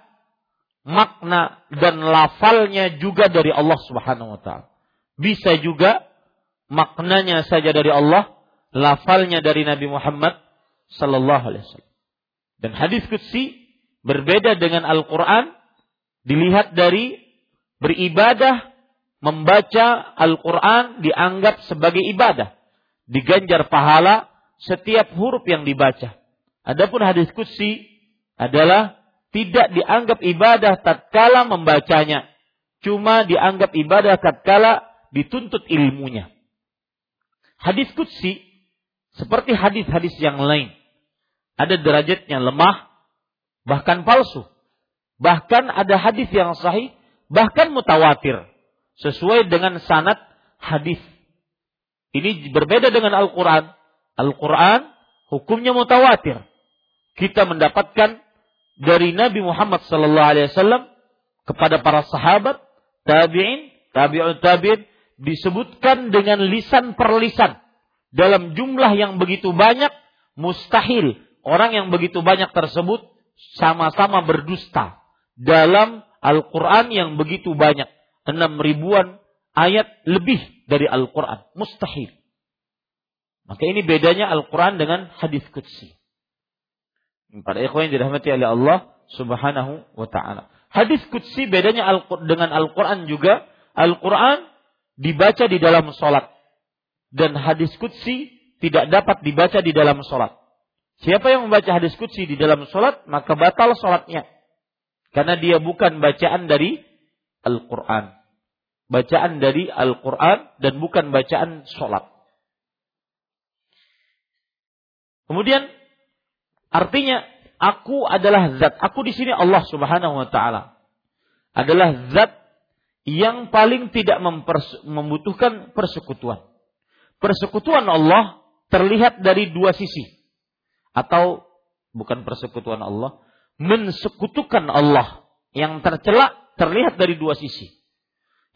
makna dan lafalnya juga dari Allah Subhanahu wa taala. Bisa juga maknanya saja dari Allah, lafalnya dari Nabi Muhammad sallallahu alaihi wasallam. Dan hadis qudsi berbeda dengan Al-Qur'an dilihat dari beribadah membaca Al-Qur'an dianggap sebagai ibadah, diganjar pahala setiap huruf yang dibaca. Adapun hadis qudsi adalah tidak dianggap ibadah tatkala membacanya. Cuma dianggap ibadah tatkala dituntut ilmunya. Hadis kutsi seperti hadis-hadis yang lain. Ada derajatnya lemah, bahkan palsu. Bahkan ada hadis yang sahih, bahkan mutawatir. Sesuai dengan sanat hadis. Ini berbeda dengan Al-Quran. Al-Quran hukumnya mutawatir. Kita mendapatkan dari Nabi Muhammad wasallam kepada para sahabat, tabi'in, tabi'ut tabi'in disebutkan dengan lisan per lisan. Dalam jumlah yang begitu banyak mustahil orang yang begitu banyak tersebut sama-sama berdusta dalam Al-Quran yang begitu banyak. Enam ribuan ayat lebih dari Al-Quran. Mustahil. Maka ini bedanya Al-Quran dengan hadis Qudsi. Para ikhwan yang dirahmati oleh Allah Subhanahu wa taala. Hadis qudsi bedanya dengan Al-Qur'an juga. Al-Qur'an dibaca di dalam salat dan hadis qudsi tidak dapat dibaca di dalam salat. Siapa yang membaca hadis qudsi di dalam salat maka batal salatnya. Karena dia bukan bacaan dari Al-Qur'an. Bacaan dari Al-Qur'an dan bukan bacaan salat. Kemudian Artinya aku adalah zat. Aku di sini Allah Subhanahu wa taala. Adalah zat yang paling tidak membutuhkan persekutuan. Persekutuan Allah terlihat dari dua sisi. Atau bukan persekutuan Allah, mensekutukan Allah yang tercela terlihat dari dua sisi.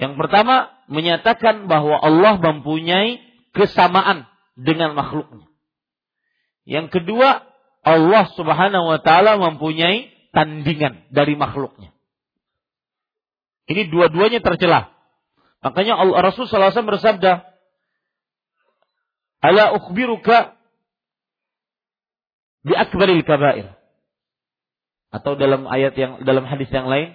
Yang pertama menyatakan bahwa Allah mempunyai kesamaan dengan makhluknya. Yang kedua, Allah Subhanahu wa taala mempunyai tandingan dari makhluknya. Ini dua-duanya tercela. Makanya Allah Rasul SAW bersabda, "Ala ukhbiruka bi akbaril kabair." Atau dalam ayat yang dalam hadis yang lain,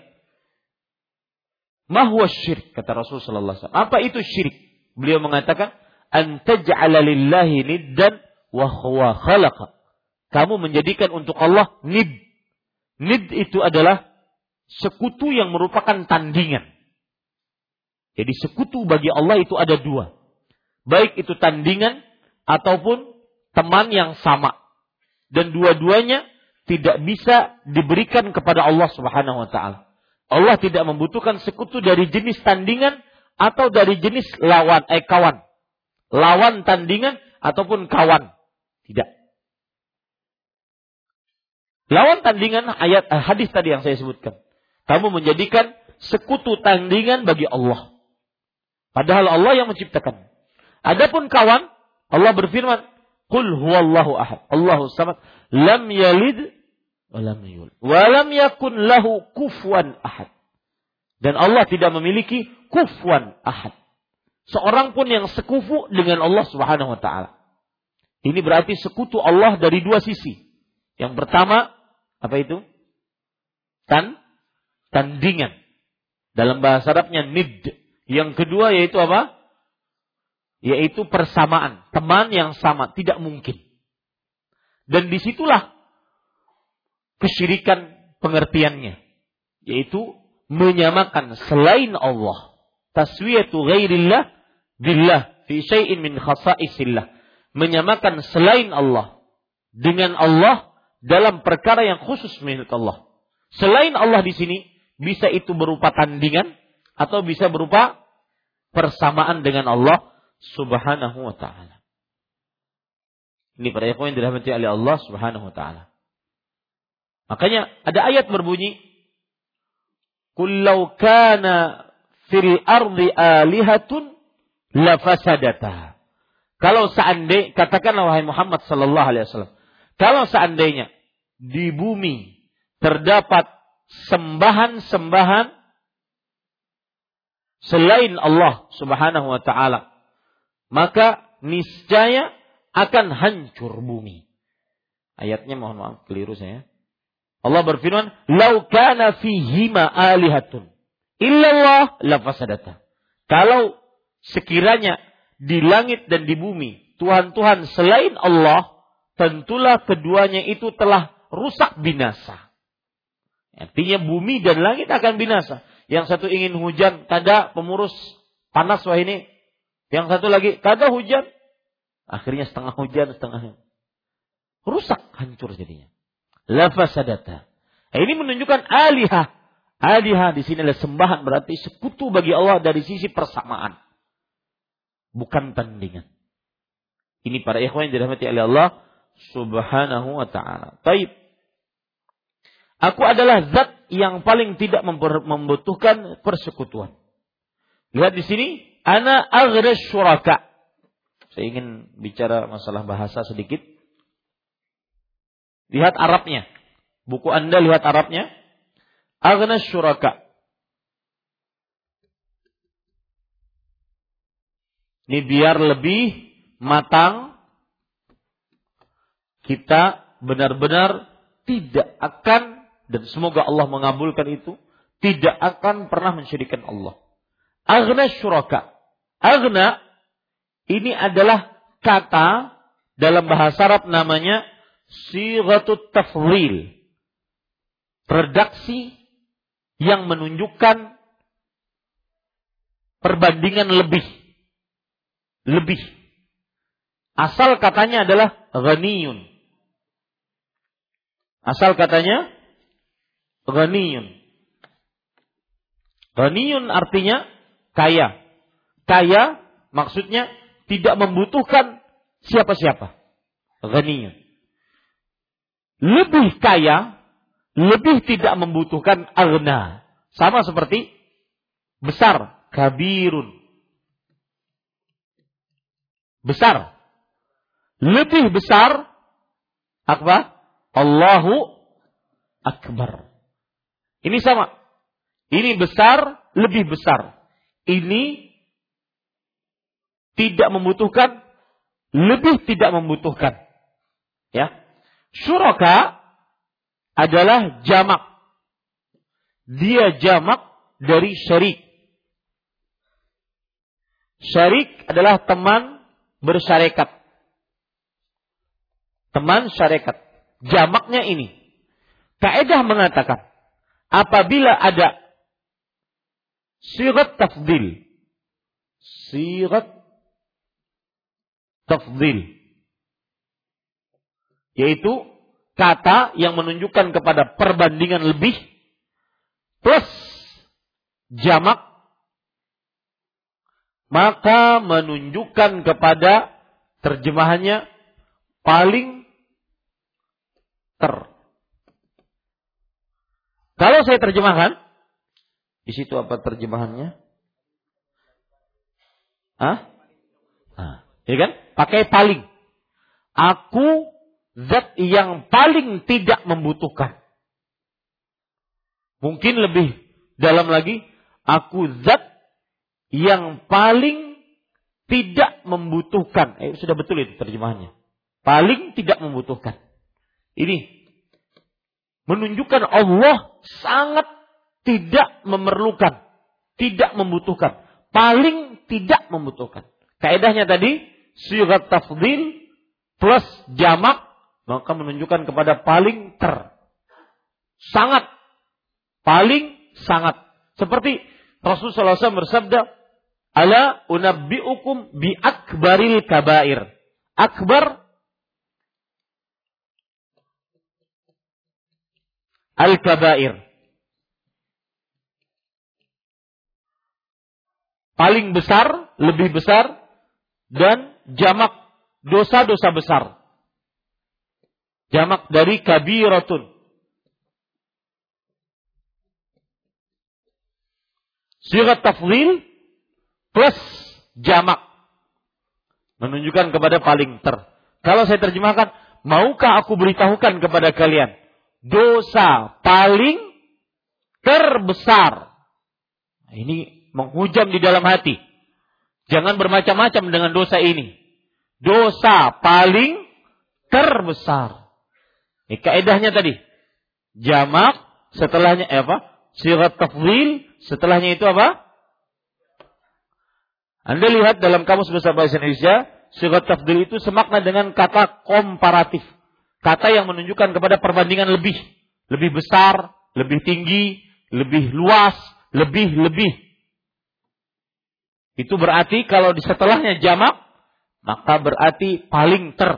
"Mahwa syirik?" kata Rasul wasallam. Apa itu syirik? Beliau mengatakan, "An taj'ala lillahi niddan wa huwa khalaqa." Kamu menjadikan untuk Allah nid. Nid itu adalah sekutu yang merupakan tandingan. Jadi sekutu bagi Allah itu ada dua. Baik itu tandingan ataupun teman yang sama. Dan dua-duanya tidak bisa diberikan kepada Allah Subhanahu wa taala. Allah tidak membutuhkan sekutu dari jenis tandingan atau dari jenis lawan eh kawan. Lawan tandingan ataupun kawan. Tidak. Lawan tandingan ayat eh, hadis tadi yang saya sebutkan. Kamu menjadikan sekutu tandingan bagi Allah. Padahal Allah yang menciptakan. Adapun kawan, Allah berfirman, "Qul huwallahu ahad." Allahu samad, lam yalid walam yul. Walam yakun lahu kufwan ahad. Dan Allah tidak memiliki kufwan ahad. Seorang pun yang sekufu dengan Allah Subhanahu wa taala. Ini berarti sekutu Allah dari dua sisi. Yang pertama, apa itu? Tan tandingan. Dalam bahasa Arabnya nid. Yang kedua yaitu apa? Yaitu persamaan, teman yang sama, tidak mungkin. Dan di situlah kesyirikan pengertiannya. Yaitu menyamakan selain Allah. Taswiyatu ghairillah billah fi syai'in min khasa'isillah. Menyamakan selain Allah dengan Allah dalam perkara yang khusus milik Allah. Selain Allah di sini bisa itu berupa tandingan atau bisa berupa persamaan dengan Allah Subhanahu wa taala. Ini para ikhwan yang dirahmati oleh Allah Subhanahu wa taala. Makanya ada ayat berbunyi Kullau kana fil ardi alihatun lafasadata. Kalau seandainya katakanlah wahai Muhammad sallallahu alaihi wasallam, kalau seandainya di bumi terdapat sembahan-sembahan selain Allah Subhanahu wa taala, maka niscaya akan hancur bumi. Ayatnya mohon maaf keliru saya. Allah berfirman, "Lau kana fihima alihatun illallah lafasadata." Kalau sekiranya di langit dan di bumi Tuhan-Tuhan selain Allah, tentulah keduanya itu telah rusak binasa. Artinya bumi dan langit akan binasa. Yang satu ingin hujan, kada pemurus panas wah ini. Yang satu lagi, kada hujan. Akhirnya setengah hujan, setengah rusak, hancur jadinya lafasadata. Nah, ini menunjukkan alihah. Alihah di sini adalah sembahan berarti sekutu bagi Allah dari sisi persamaan. Bukan tandingan. Ini para ikhwan yang dirahmati oleh Allah subhanahu wa ta'ala. Taib. Aku adalah zat yang paling tidak membutuhkan persekutuan. Lihat di sini, ana aghras syuraka. Saya ingin bicara masalah bahasa sedikit. Lihat Arabnya. Buku Anda lihat Arabnya. Agna syuraka. Ini biar lebih matang. Kita benar-benar tidak akan dan semoga Allah mengabulkan itu tidak akan pernah mensyirikan Allah. Agna syuraka. Agna ini adalah kata dalam bahasa Arab namanya Sighatut tafwil. Redaksi yang menunjukkan perbandingan lebih. Lebih. Asal katanya adalah ghaniyun. Asal katanya ghaniyun. Ghaniyun artinya kaya. Kaya maksudnya tidak membutuhkan siapa-siapa. Ghaniyun. Lebih kaya, lebih tidak membutuhkan aghna. Sama seperti besar, kabirun. Besar. Lebih besar apa? Allahu akbar. Ini sama. Ini besar, lebih besar. Ini tidak membutuhkan, lebih tidak membutuhkan. Ya. Syuraka adalah jamak. Dia jamak dari syarik. Syarik adalah teman bersyarikat. Teman syarikat. Jamaknya ini. Kaedah mengatakan apabila ada sirat tafdil. Sirat tafdil. Yaitu kata yang menunjukkan kepada perbandingan lebih plus jamak maka menunjukkan kepada terjemahannya paling ter kalau saya terjemahkan, di situ apa terjemahannya? Hah? Nah, ya kan? Pakai paling. Aku zat yang paling tidak membutuhkan. Mungkin lebih dalam lagi, aku zat yang paling tidak membutuhkan. Eh, sudah betul itu terjemahannya. Paling tidak membutuhkan. Ini menunjukkan Allah sangat tidak memerlukan, tidak membutuhkan, paling tidak membutuhkan. Kaedahnya tadi sigat tafdil plus jamak maka menunjukkan kepada paling ter. Sangat paling sangat seperti Rasulullah SAW bersabda, "Ala unabbiukum bi akbaril kabair." Akbar al-kabair. Paling besar, lebih besar, dan jamak dosa-dosa besar. Jamak dari kabiratun. Sirat tafwil plus jamak. Menunjukkan kepada paling ter. Kalau saya terjemahkan, maukah aku beritahukan kepada kalian dosa paling terbesar. Nah, ini menghujam di dalam hati. Jangan bermacam-macam dengan dosa ini. Dosa paling terbesar. Ini kaedahnya tadi. Jamak, setelahnya eh, apa? Sirat tafdil, setelahnya itu apa? Anda lihat dalam kamus bahasa bahasa Indonesia, sirat tafdil itu semakna dengan kata komparatif. Kata yang menunjukkan kepada perbandingan lebih. Lebih besar, lebih tinggi, lebih luas, lebih-lebih. Itu berarti kalau di setelahnya jamak, maka berarti paling ter.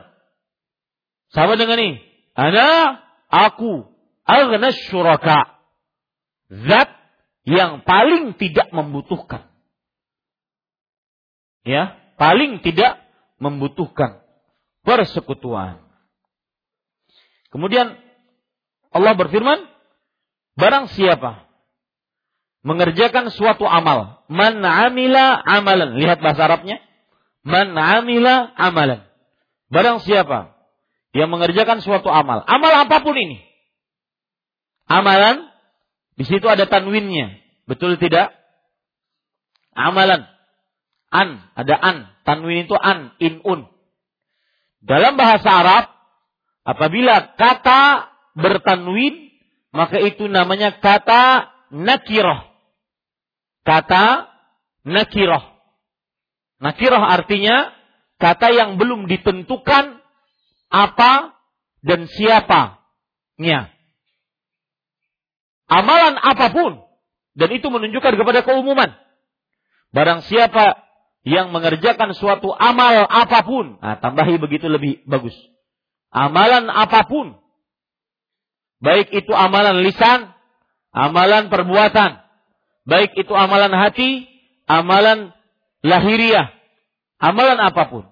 Sama dengan ini. Ana, aku, aghna syuraka. Zat yang paling tidak membutuhkan. Ya, paling tidak membutuhkan persekutuan. Kemudian Allah berfirman, barang siapa mengerjakan suatu amal, man amila amalan. Lihat bahasa Arabnya. Man amila amalan. Barang siapa yang mengerjakan suatu amal, amal apa pun ini. Amalan di situ ada tanwinnya. Betul tidak? Amalan. An, ada an. Tanwin itu an, in un. Dalam bahasa Arab Apabila kata bertanwin, maka itu namanya kata nakiroh. Kata nakiroh. Nakiroh artinya kata yang belum ditentukan apa dan siapanya. Amalan apa pun. Dan itu menunjukkan kepada keumuman. Barang siapa yang mengerjakan suatu amal apa pun. Nah, tambahi begitu lebih bagus amalan apa pun. Baik itu amalan lisan, amalan perbuatan, baik itu amalan hati, amalan lahiriah, amalan apa pun.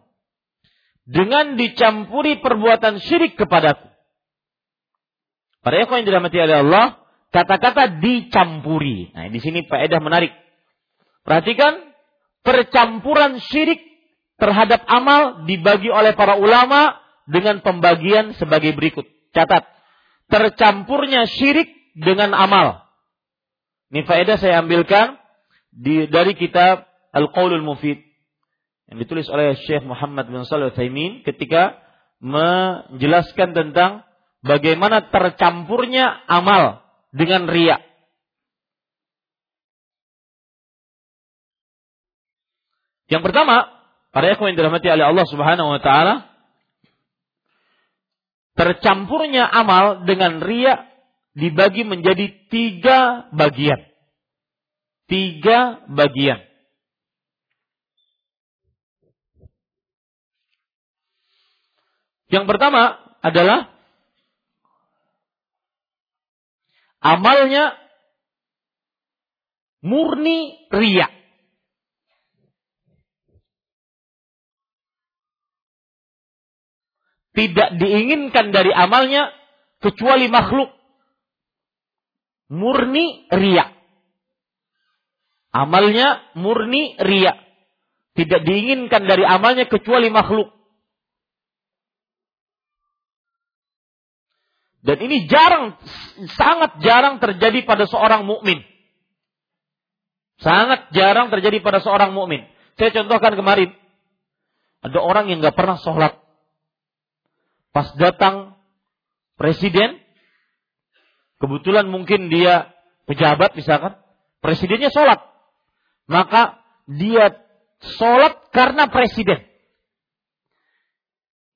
dengan dicampuri perbuatan syirik kepadaku. Para ikhwan yang dirahmati oleh Allah, kata-kata dicampuri. Nah, di sini faedah menarik. Perhatikan percampuran syirik terhadap amal dibagi oleh para ulama dengan pembagian sebagai berikut. Catat, tercampurnya syirik dengan amal. Ini faedah saya ambilkan di, dari kitab Al-Qaulul Mufid yang ditulis oleh Syekh Muhammad bin Shalih Utsaimin ketika menjelaskan tentang bagaimana tercampurnya amal dengan riak. Yang pertama, para ikhwan yang dirahmati oleh Allah Subhanahu wa taala, tercampurnya amal dengan ria dibagi menjadi tiga bagian. Tiga bagian. Yang pertama adalah amalnya murni ria. Tidak diinginkan dari amalnya kecuali makhluk. Murni ria. Amalnya murni ria. Tidak diinginkan dari amalnya kecuali makhluk. Dan ini jarang, sangat jarang terjadi pada seorang mukmin. Sangat jarang terjadi pada seorang mukmin. Saya contohkan kemarin, ada orang yang nggak pernah sholat. Pas datang presiden, kebetulan mungkin dia pejabat misalkan, presidennya sholat. Maka dia sholat karena presiden.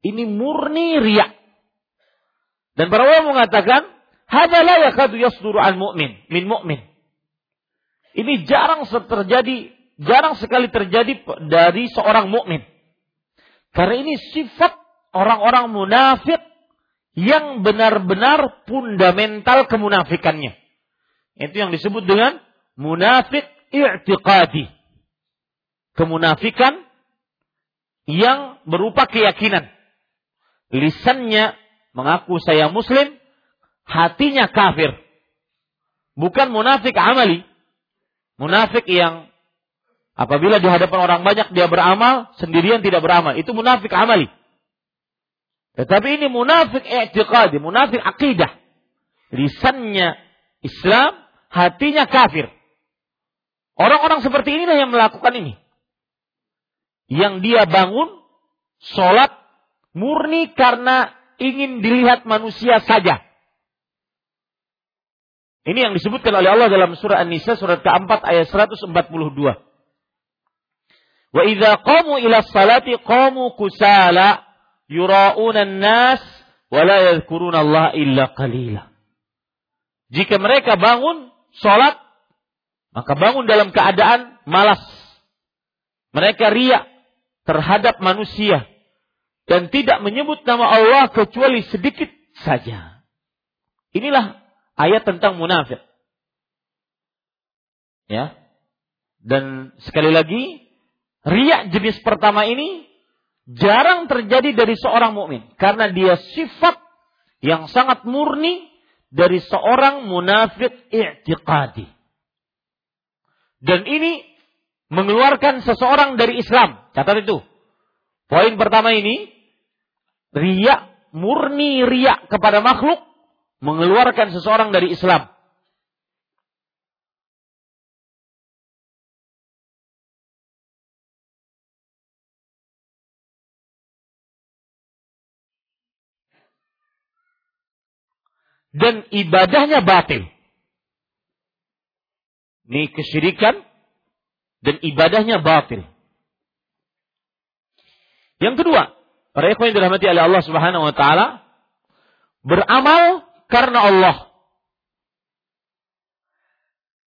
Ini murni riak. Dan para ulama mengatakan, hanya la yakadu yasduru an mu'min, min mu'min. Ini jarang terjadi, jarang sekali terjadi dari seorang mukmin. Karena ini sifat orang-orang munafik yang benar-benar fundamental kemunafikannya. Itu yang disebut dengan munafik i'tiqadi. Kemunafikan yang berupa keyakinan. Lisannya mengaku saya muslim, hatinya kafir. Bukan munafik amali. Munafik yang apabila di hadapan orang banyak dia beramal, sendirian tidak beramal. Itu munafik amali. Tetapi ini munafik i'tiqadi, munafik akidah. Lisannya Islam, hatinya kafir. Orang-orang seperti inilah yang melakukan ini. Yang dia bangun, sholat, murni karena ingin dilihat manusia saja. Ini yang disebutkan oleh Allah dalam surah An-Nisa surat keempat ayat 142. Wa idza qamu ila salati qamu kusala yura'una nas wa la yadhkuruna Allah illa qalila. Jika mereka bangun salat maka bangun dalam keadaan malas. Mereka riak terhadap manusia dan tidak menyebut nama Allah kecuali sedikit saja. Inilah ayat tentang munafik. Ya. Dan sekali lagi, riak jenis pertama ini jarang terjadi dari seorang mukmin karena dia sifat yang sangat murni dari seorang munafik i'tiqadi. Dan ini mengeluarkan seseorang dari Islam. Catat itu. Poin pertama ini riak, murni riak kepada makhluk, mengeluarkan seseorang dari Islam. Dan ibadahnya batil. Ini kesyirikan dan ibadahnya batil. Yang kedua, Para ikhwan yang dirahmati oleh Allah Subhanahu wa taala beramal karena Allah.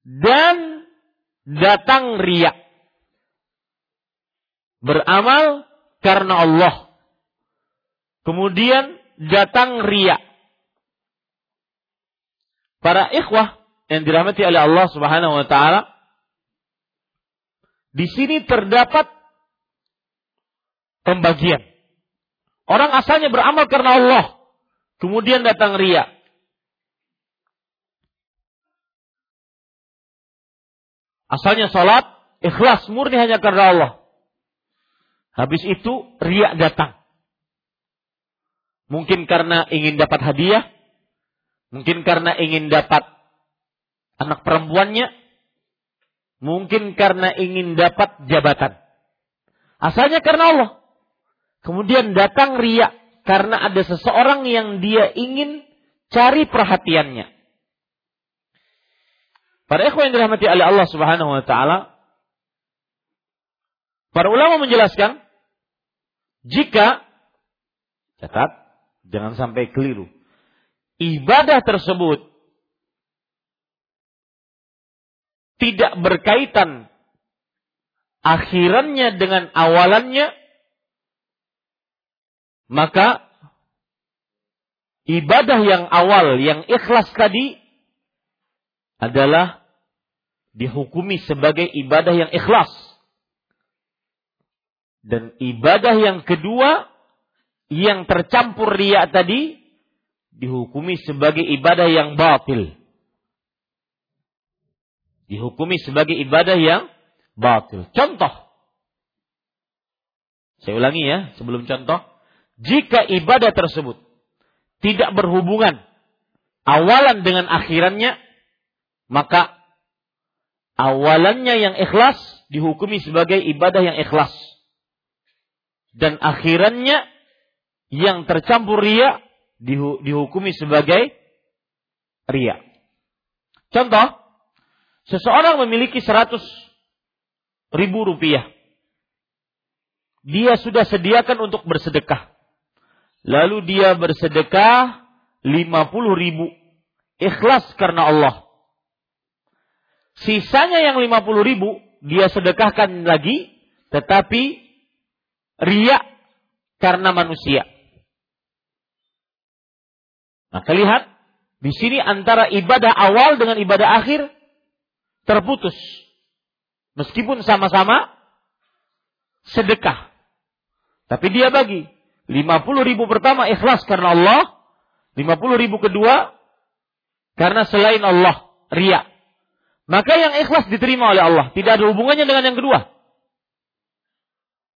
Dan datang riak. Beramal karena Allah. Kemudian datang riak. Para ikhwah yang dirahmati oleh Allah Subhanahu wa taala di sini terdapat pembagian Orang asalnya beramal karena Allah. Kemudian datang ria. Asalnya salat, ikhlas murni hanya karena Allah. Habis itu ria datang. Mungkin karena ingin dapat hadiah, mungkin karena ingin dapat anak perempuannya, mungkin karena ingin dapat jabatan. Asalnya karena Allah. Kemudian datang ria karena ada seseorang yang dia ingin cari perhatiannya. Para ikhwan yang dirahmati oleh Allah Subhanahu wa taala, para ulama menjelaskan jika catat jangan sampai keliru. Ibadah tersebut tidak berkaitan akhirannya dengan awalannya maka ibadah yang awal yang ikhlas tadi adalah dihukumi sebagai ibadah yang ikhlas. Dan ibadah yang kedua yang tercampur ria tadi dihukumi sebagai ibadah yang batil. Dihukumi sebagai ibadah yang batil. Contoh. Saya ulangi ya sebelum contoh. Jika ibadah tersebut tidak berhubungan awalan dengan akhirannya, maka awalannya yang ikhlas dihukumi sebagai ibadah yang ikhlas. Dan akhirannya yang tercampur ria dihukumi sebagai ria. Contoh, seseorang memiliki 100 ribu rupiah. Dia sudah sediakan untuk bersedekah. Lalu dia bersedekah 50 ribu. Ikhlas karena Allah. Sisanya yang 50 ribu dia sedekahkan lagi, tetapi riak karena manusia. Maka lihat di sini antara ibadah awal dengan ibadah akhir terputus. Meskipun sama-sama sedekah. Tapi dia bagi. 50 ribu pertama ikhlas karena Allah. 50 ribu kedua karena selain Allah. Riak. Maka yang ikhlas diterima oleh Allah. Tidak ada hubungannya dengan yang kedua.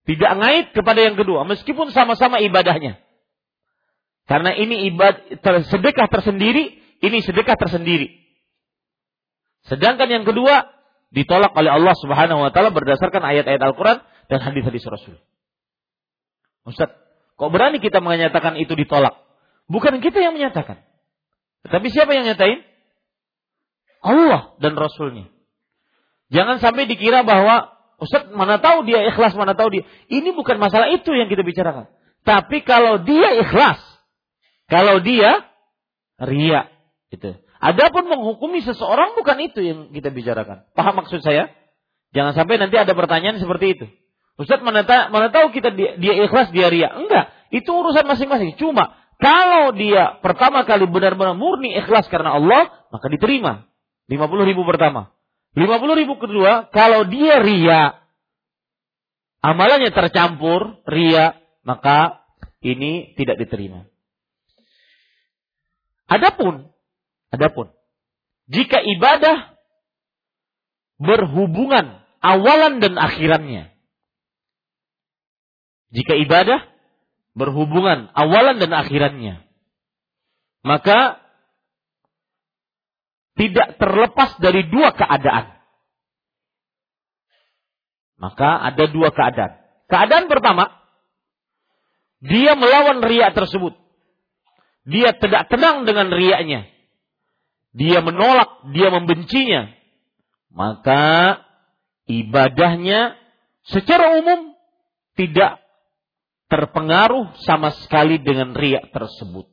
Tidak ngait kepada yang kedua. Meskipun sama-sama ibadahnya. Karena ini ibadah sedekah tersendiri, ini sedekah tersendiri. Sedangkan yang kedua ditolak oleh Allah Subhanahu wa taala berdasarkan ayat-ayat Al-Qur'an dan hadis-hadis Rasul. Ustaz, kok berani kita menyatakan itu ditolak? Bukan kita yang menyatakan. Tetapi siapa yang nyatain? Allah dan Rasulnya. Jangan sampai dikira bahwa Ustaz mana tahu dia ikhlas, mana tahu dia. Ini bukan masalah itu yang kita bicarakan. Tapi kalau dia ikhlas, kalau dia ria, itu. Adapun menghukumi seseorang bukan itu yang kita bicarakan. Paham maksud saya? Jangan sampai nanti ada pertanyaan seperti itu. Ustaz mana, ta mana tahu kita dia, dia ikhlas, dia ria. Enggak, itu urusan masing-masing. Cuma kalau dia pertama kali benar-benar murni ikhlas karena Allah, maka diterima. 50 ribu pertama. 50 ribu kedua, kalau dia ria, amalannya tercampur, ria, maka ini tidak diterima. Adapun, adapun, jika ibadah berhubungan awalan dan akhirannya, jika ibadah berhubungan awalan dan akhirannya, maka tidak terlepas dari dua keadaan. Maka ada dua keadaan. Keadaan pertama, dia melawan riak tersebut. Dia tidak tenang dengan riaknya. Dia menolak, dia membencinya. Maka ibadahnya secara umum tidak terpengaruh sama sekali dengan riak tersebut.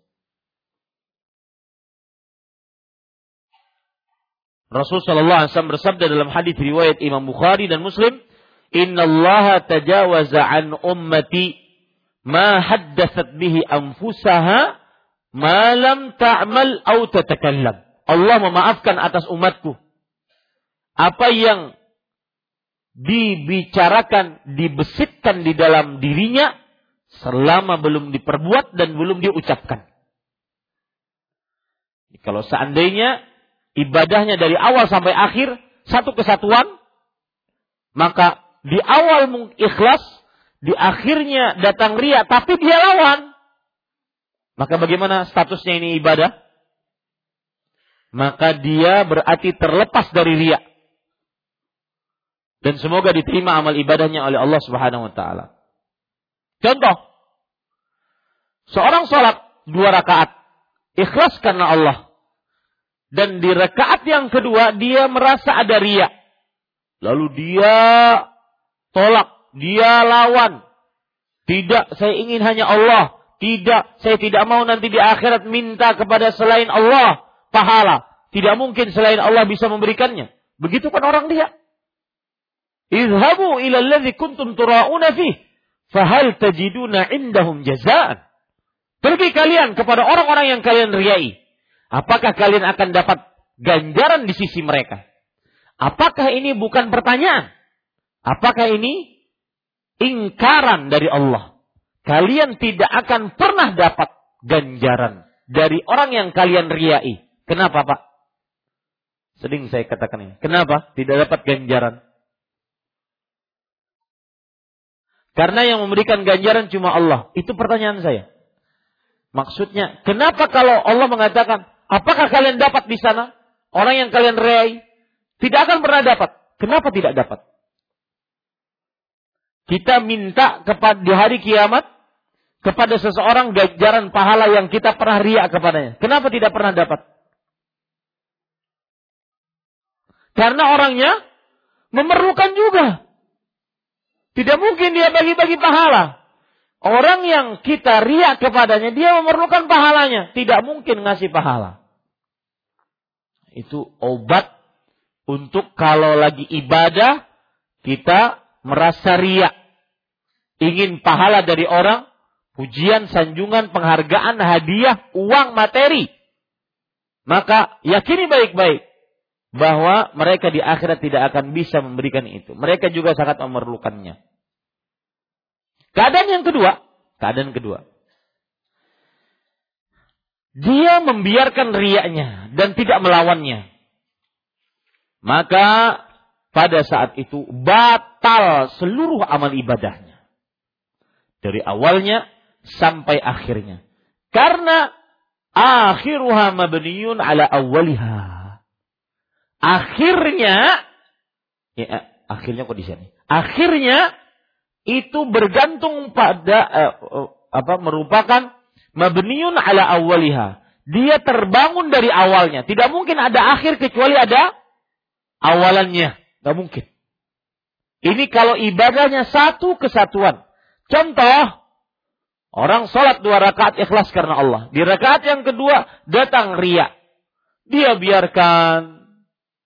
Rasul sallallahu alaihi wasallam bersabda dalam hadis riwayat Imam Bukhari dan Muslim, "Innallaha tajawaza an ummati ma haddatsat bihi anfusaha ma lam ta'mal aw tatakallam." Allah memaafkan atas umatku apa yang dibicarakan, dibesitkan di dalam dirinya selama belum diperbuat dan belum diucapkan. Kalau seandainya ibadahnya dari awal sampai akhir satu kesatuan, maka di awal ikhlas, di akhirnya datang ria, tapi dia lawan. Maka bagaimana statusnya ini ibadah? Maka dia berarti terlepas dari ria. Dan semoga diterima amal ibadahnya oleh Allah Subhanahu wa taala. Contoh, seorang sholat dua rakaat, ikhlas karena Allah. Dan di rakaat yang kedua dia merasa ada ria. Lalu dia tolak, dia lawan. Tidak, saya ingin hanya Allah. Tidak, saya tidak mau nanti di akhirat minta kepada selain Allah pahala. Tidak mungkin selain Allah bisa memberikannya. Begitu kan orang dia. Izhabu ila alladhi kuntum tura'una fih Fahal tajiduna indahum jazaan. Pergi kalian kepada orang-orang yang kalian riai. Apakah kalian akan dapat ganjaran di sisi mereka? Apakah ini bukan pertanyaan? Apakah ini ingkaran dari Allah? Kalian tidak akan pernah dapat ganjaran dari orang yang kalian riai. Kenapa Pak? Sering saya katakan ini. Kenapa tidak dapat ganjaran? Karena yang memberikan ganjaran cuma Allah. Itu pertanyaan saya. Maksudnya, kenapa kalau Allah mengatakan, apakah kalian dapat di sana? Orang yang kalian reai, tidak akan pernah dapat. Kenapa tidak dapat? Kita minta kepada di hari kiamat kepada seseorang ganjaran pahala yang kita pernah riak kepadanya. Kenapa tidak pernah dapat? Karena orangnya memerlukan juga. Tidak mungkin dia bagi-bagi pahala. Orang yang kita riak kepadanya, dia memerlukan pahalanya. Tidak mungkin ngasih pahala. Itu obat untuk kalau lagi ibadah, kita merasa riak. Ingin pahala dari orang, pujian, sanjungan, penghargaan, hadiah, uang, materi. Maka yakini baik-baik bahwa mereka di akhirat tidak akan bisa memberikan itu. Mereka juga sangat memerlukannya. Keadaan yang kedua, keadaan kedua. Dia membiarkan riaknya dan tidak melawannya. Maka pada saat itu batal seluruh amal ibadahnya. Dari awalnya sampai akhirnya. Karena akhiruha mabniyun ala awaliha akhirnya ya, akhirnya kok di sini. Akhirnya itu bergantung pada uh, uh, apa merupakan mabniun ala awaliha. Dia terbangun dari awalnya. Tidak mungkin ada akhir kecuali ada awalannya. Tidak mungkin. Ini kalau ibadahnya satu kesatuan. Contoh, orang sholat dua rakaat ikhlas karena Allah. Di rakaat yang kedua datang ria. Dia biarkan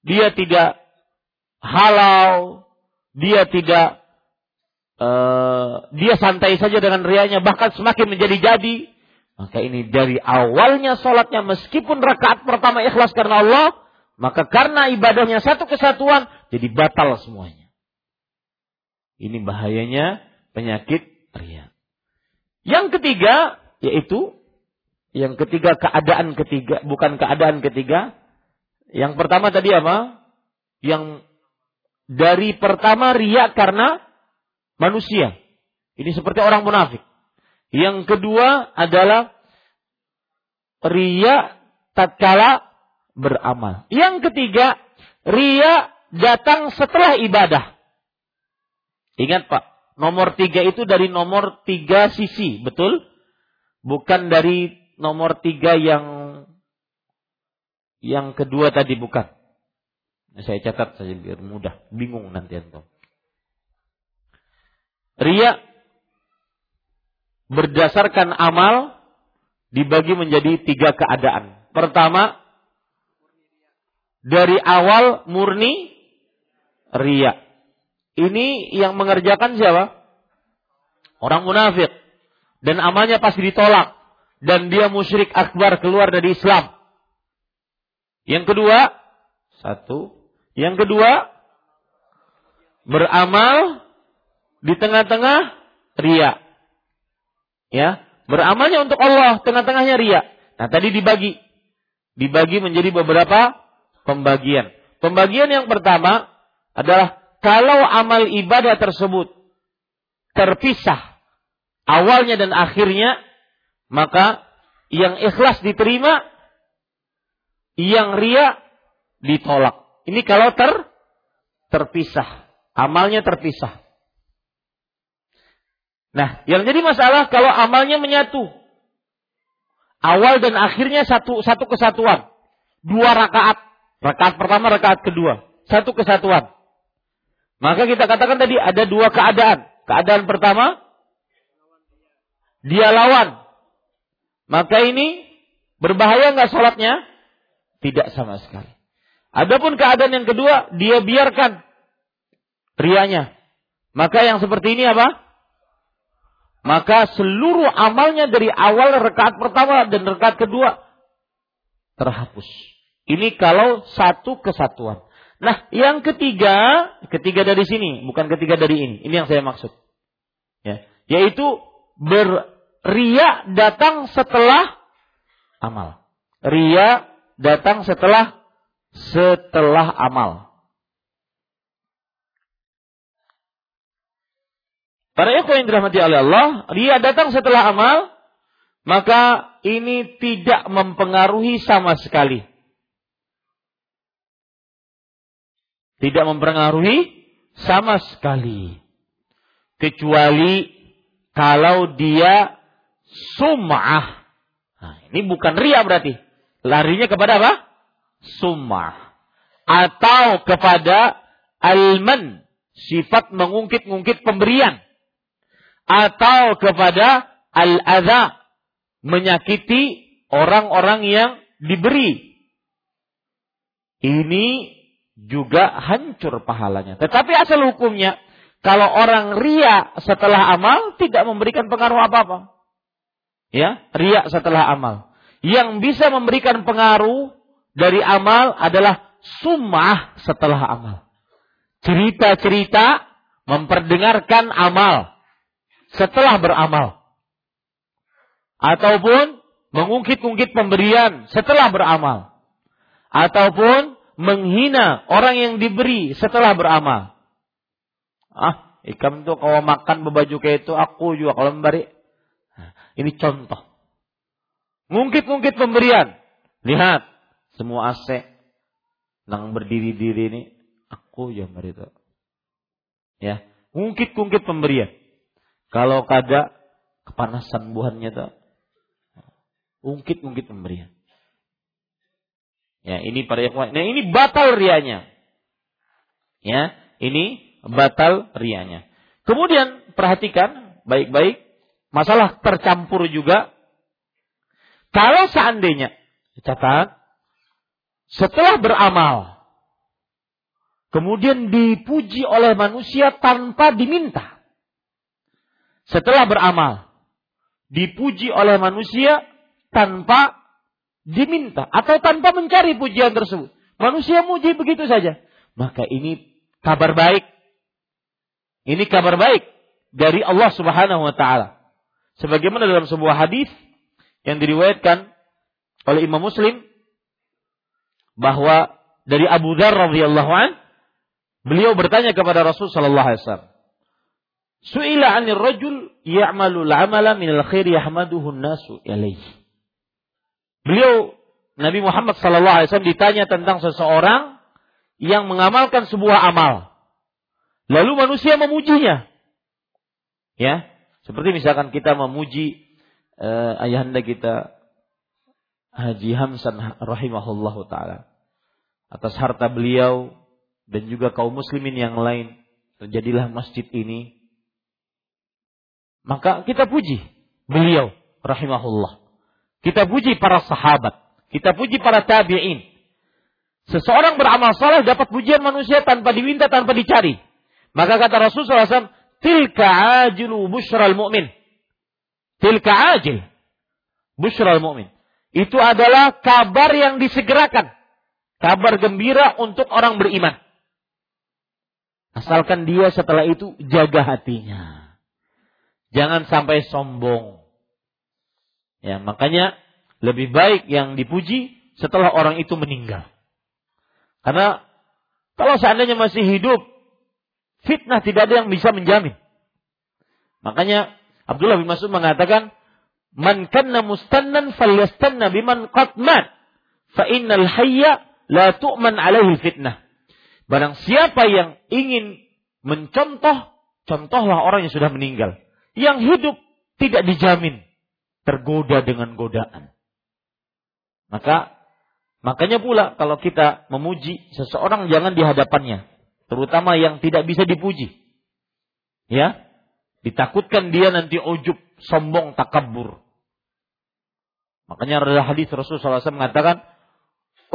dia tidak halau, dia tidak uh, dia santai saja dengan rianya bahkan semakin menjadi-jadi maka ini dari awalnya sholatnya meskipun rakaat pertama ikhlas karena Allah maka karena ibadahnya satu kesatuan jadi batal semuanya ini bahayanya penyakit ria yang ketiga yaitu yang ketiga keadaan ketiga bukan keadaan ketiga yang pertama tadi apa? Yang dari pertama riak karena manusia. Ini seperti orang munafik. Yang kedua adalah ria tatkala beramal. Yang ketiga, ria datang setelah ibadah. Ingat Pak, nomor tiga itu dari nomor tiga sisi, betul? Bukan dari nomor tiga yang yang kedua tadi bukan. Saya catat saja biar mudah. Bingung nanti antum. Ria berdasarkan amal dibagi menjadi tiga keadaan. Pertama, dari awal murni ria. Ini yang mengerjakan siapa? Orang munafik. Dan amalnya pasti ditolak. Dan dia musyrik akbar keluar dari Islam. Yang kedua, satu. Yang kedua, beramal di tengah-tengah ria. Ya, beramalnya untuk Allah, tengah-tengahnya ria. Nah, tadi dibagi. Dibagi menjadi beberapa pembagian. Pembagian yang pertama adalah kalau amal ibadah tersebut terpisah awalnya dan akhirnya, maka yang ikhlas diterima, yang ria ditolak. Ini kalau ter terpisah, amalnya terpisah. Nah, yang jadi masalah kalau amalnya menyatu. Awal dan akhirnya satu satu kesatuan. Dua rakaat. Rakaat pertama, rakaat kedua. Satu kesatuan. Maka kita katakan tadi ada dua keadaan. Keadaan pertama, dia lawan. Maka ini berbahaya nggak sholatnya? Tidak sama sekali. Adapun keadaan yang kedua, dia biarkan rianya. Maka yang seperti ini apa? maka seluruh amalnya dari awal rekaat pertama dan rekaat kedua terhapus. Ini kalau satu kesatuan. Nah, yang ketiga, ketiga dari sini, bukan ketiga dari ini. Ini yang saya maksud. Ya, yaitu beria datang setelah amal. Ria datang setelah setelah amal. Para ikhwan yang dirahmati oleh Allah, dia datang setelah amal, maka ini tidak mempengaruhi sama sekali. Tidak mempengaruhi sama sekali. Kecuali kalau dia sum'ah. Nah, ini bukan ria berarti. Larinya kepada apa? Sum'ah. Atau kepada alman. Sifat mengungkit-ungkit pemberian atau kepada al-adha menyakiti orang-orang yang diberi. Ini juga hancur pahalanya. Tetapi asal hukumnya kalau orang ria setelah amal tidak memberikan pengaruh apa-apa. Ya, ria setelah amal. Yang bisa memberikan pengaruh dari amal adalah sumah setelah amal. Cerita-cerita memperdengarkan amal setelah beramal. Ataupun mengungkit-ungkit pemberian setelah beramal. Ataupun menghina orang yang diberi setelah beramal. Ah, ikam tuh kalau makan berbaju kayak itu, aku juga kalau memberi. Ini contoh. Ngungkit-ngungkit pemberian. Lihat, semua AC nang berdiri-diri ini, aku yang beri itu. Ya, ngungkit-ngungkit pemberian. Kalau kada kepanasan buahnya tuh ungkit-ungkit pemberian. Ya, ini para ikhwan. Nah, ini batal rianya. Ya, ini batal rianya. Kemudian perhatikan baik-baik masalah tercampur juga. Kalau seandainya catat setelah beramal kemudian dipuji oleh manusia tanpa diminta setelah beramal dipuji oleh manusia tanpa diminta atau tanpa mencari pujian tersebut. Manusia muji begitu saja. Maka ini kabar baik. Ini kabar baik dari Allah Subhanahu wa taala. Sebagaimana dalam sebuah hadis yang diriwayatkan oleh Imam Muslim bahwa dari Abu Dzar radhiyallahu an beliau bertanya kepada Rasul sallallahu alaihi wasallam Su'ila 'anil rajul ya'malu al-'amala min al-khair yahmaduhu an-nasu ilaihi. Beliau Nabi Muhammad wasallam ditanya tentang seseorang yang mengamalkan sebuah amal. Lalu manusia memujinya. Ya, seperti misalkan kita memuji uh, ayahanda kita Haji Hamsan rahimahullahu taala atas harta beliau dan juga kaum muslimin yang lain terjadilah masjid ini maka kita puji beliau rahimahullah. Kita puji para sahabat. Kita puji para tabi'in. Seseorang beramal saleh dapat pujian manusia tanpa diminta, tanpa dicari. Maka kata Rasulullah SAW, Tilka ajilu bushral mu'min. Tilka ajil. Bushral mu'min. Itu adalah kabar yang disegerakan. Kabar gembira untuk orang beriman. Asalkan dia setelah itu jaga hatinya. Jangan sampai sombong. Ya, makanya lebih baik yang dipuji setelah orang itu meninggal. Karena kalau seandainya masih hidup, fitnah tidak ada yang bisa menjamin. Makanya Abdullah bin Mas'ud mengatakan, "Man kanna mustannan falyastanna biman qad mat, fa innal hayya la tu'man alaihi fitnah." Barang siapa yang ingin mencontoh, contohlah orang yang sudah meninggal. Yang hidup tidak dijamin tergoda dengan godaan. Maka makanya pula kalau kita memuji seseorang jangan di hadapannya, terutama yang tidak bisa dipuji. Ya, ditakutkan dia nanti ujub, sombong, takabur. Makanya ada hadis Rasulullah SAW mengatakan,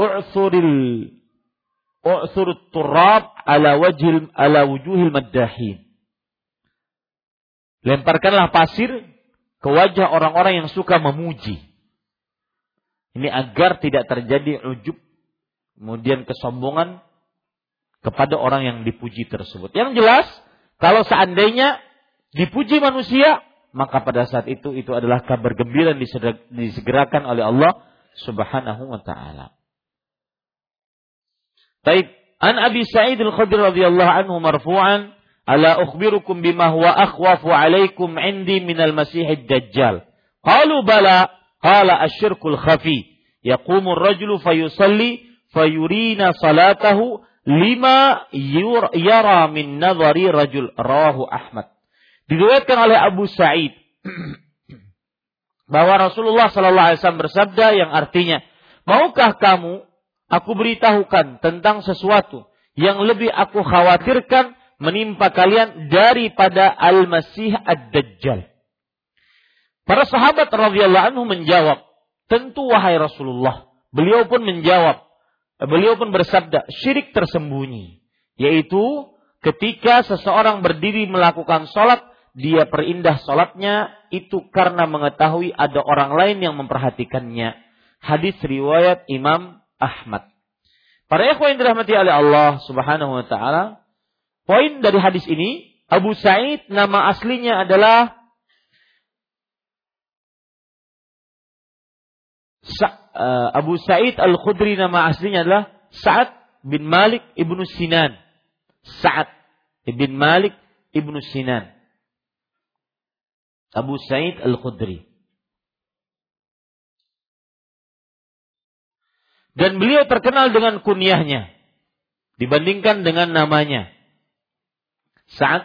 "U'thuril u'thurut turab ala wajhil ala wujuhil maddahin." Lemparkanlah pasir ke wajah orang-orang yang suka memuji. Ini agar tidak terjadi ujub, kemudian kesombongan kepada orang yang dipuji tersebut. Yang jelas, kalau seandainya dipuji manusia, maka pada saat itu itu adalah kabar gembira yang disegerakan oleh Allah Subhanahu wa taala. Baik, an Abi Sa'id Al-Khudri radhiyallahu anhu marfu'an Ala ukhbirukum bima huwa akhwafu alaikum indi minal masihid dajjal. Qalu bala, qala asyirkul khafi. Yaqumu rajulu fayusalli fayurina salatahu lima yara min nadhari rajul. Rawahu Ahmad. Diriwayatkan oleh Abu Sa'id bahwa Rasulullah sallallahu alaihi wasallam bersabda yang artinya, "Maukah kamu aku beritahukan tentang sesuatu yang lebih aku khawatirkan menimpa kalian daripada Al-Masih Ad-Dajjal. Para sahabat radhiyallahu anhu menjawab, "Tentu wahai Rasulullah." Beliau pun menjawab, beliau pun bersabda, "Syirik tersembunyi, yaitu ketika seseorang berdiri melakukan sholat, dia perindah sholatnya itu karena mengetahui ada orang lain yang memperhatikannya." Hadis riwayat Imam Ahmad. Para ikhwan yang dirahmati oleh Allah Subhanahu wa taala, Poin dari hadis ini, Abu Sa'id nama aslinya adalah Sa uh, Abu Sa'id Al-Khudri nama aslinya adalah Sa'ad bin Malik ibnu Sinan. Sa'ad bin Malik ibnu Sinan. Abu Sa'id Al-Khudri. Dan beliau terkenal dengan kunyahnya dibandingkan dengan namanya. Sa'ad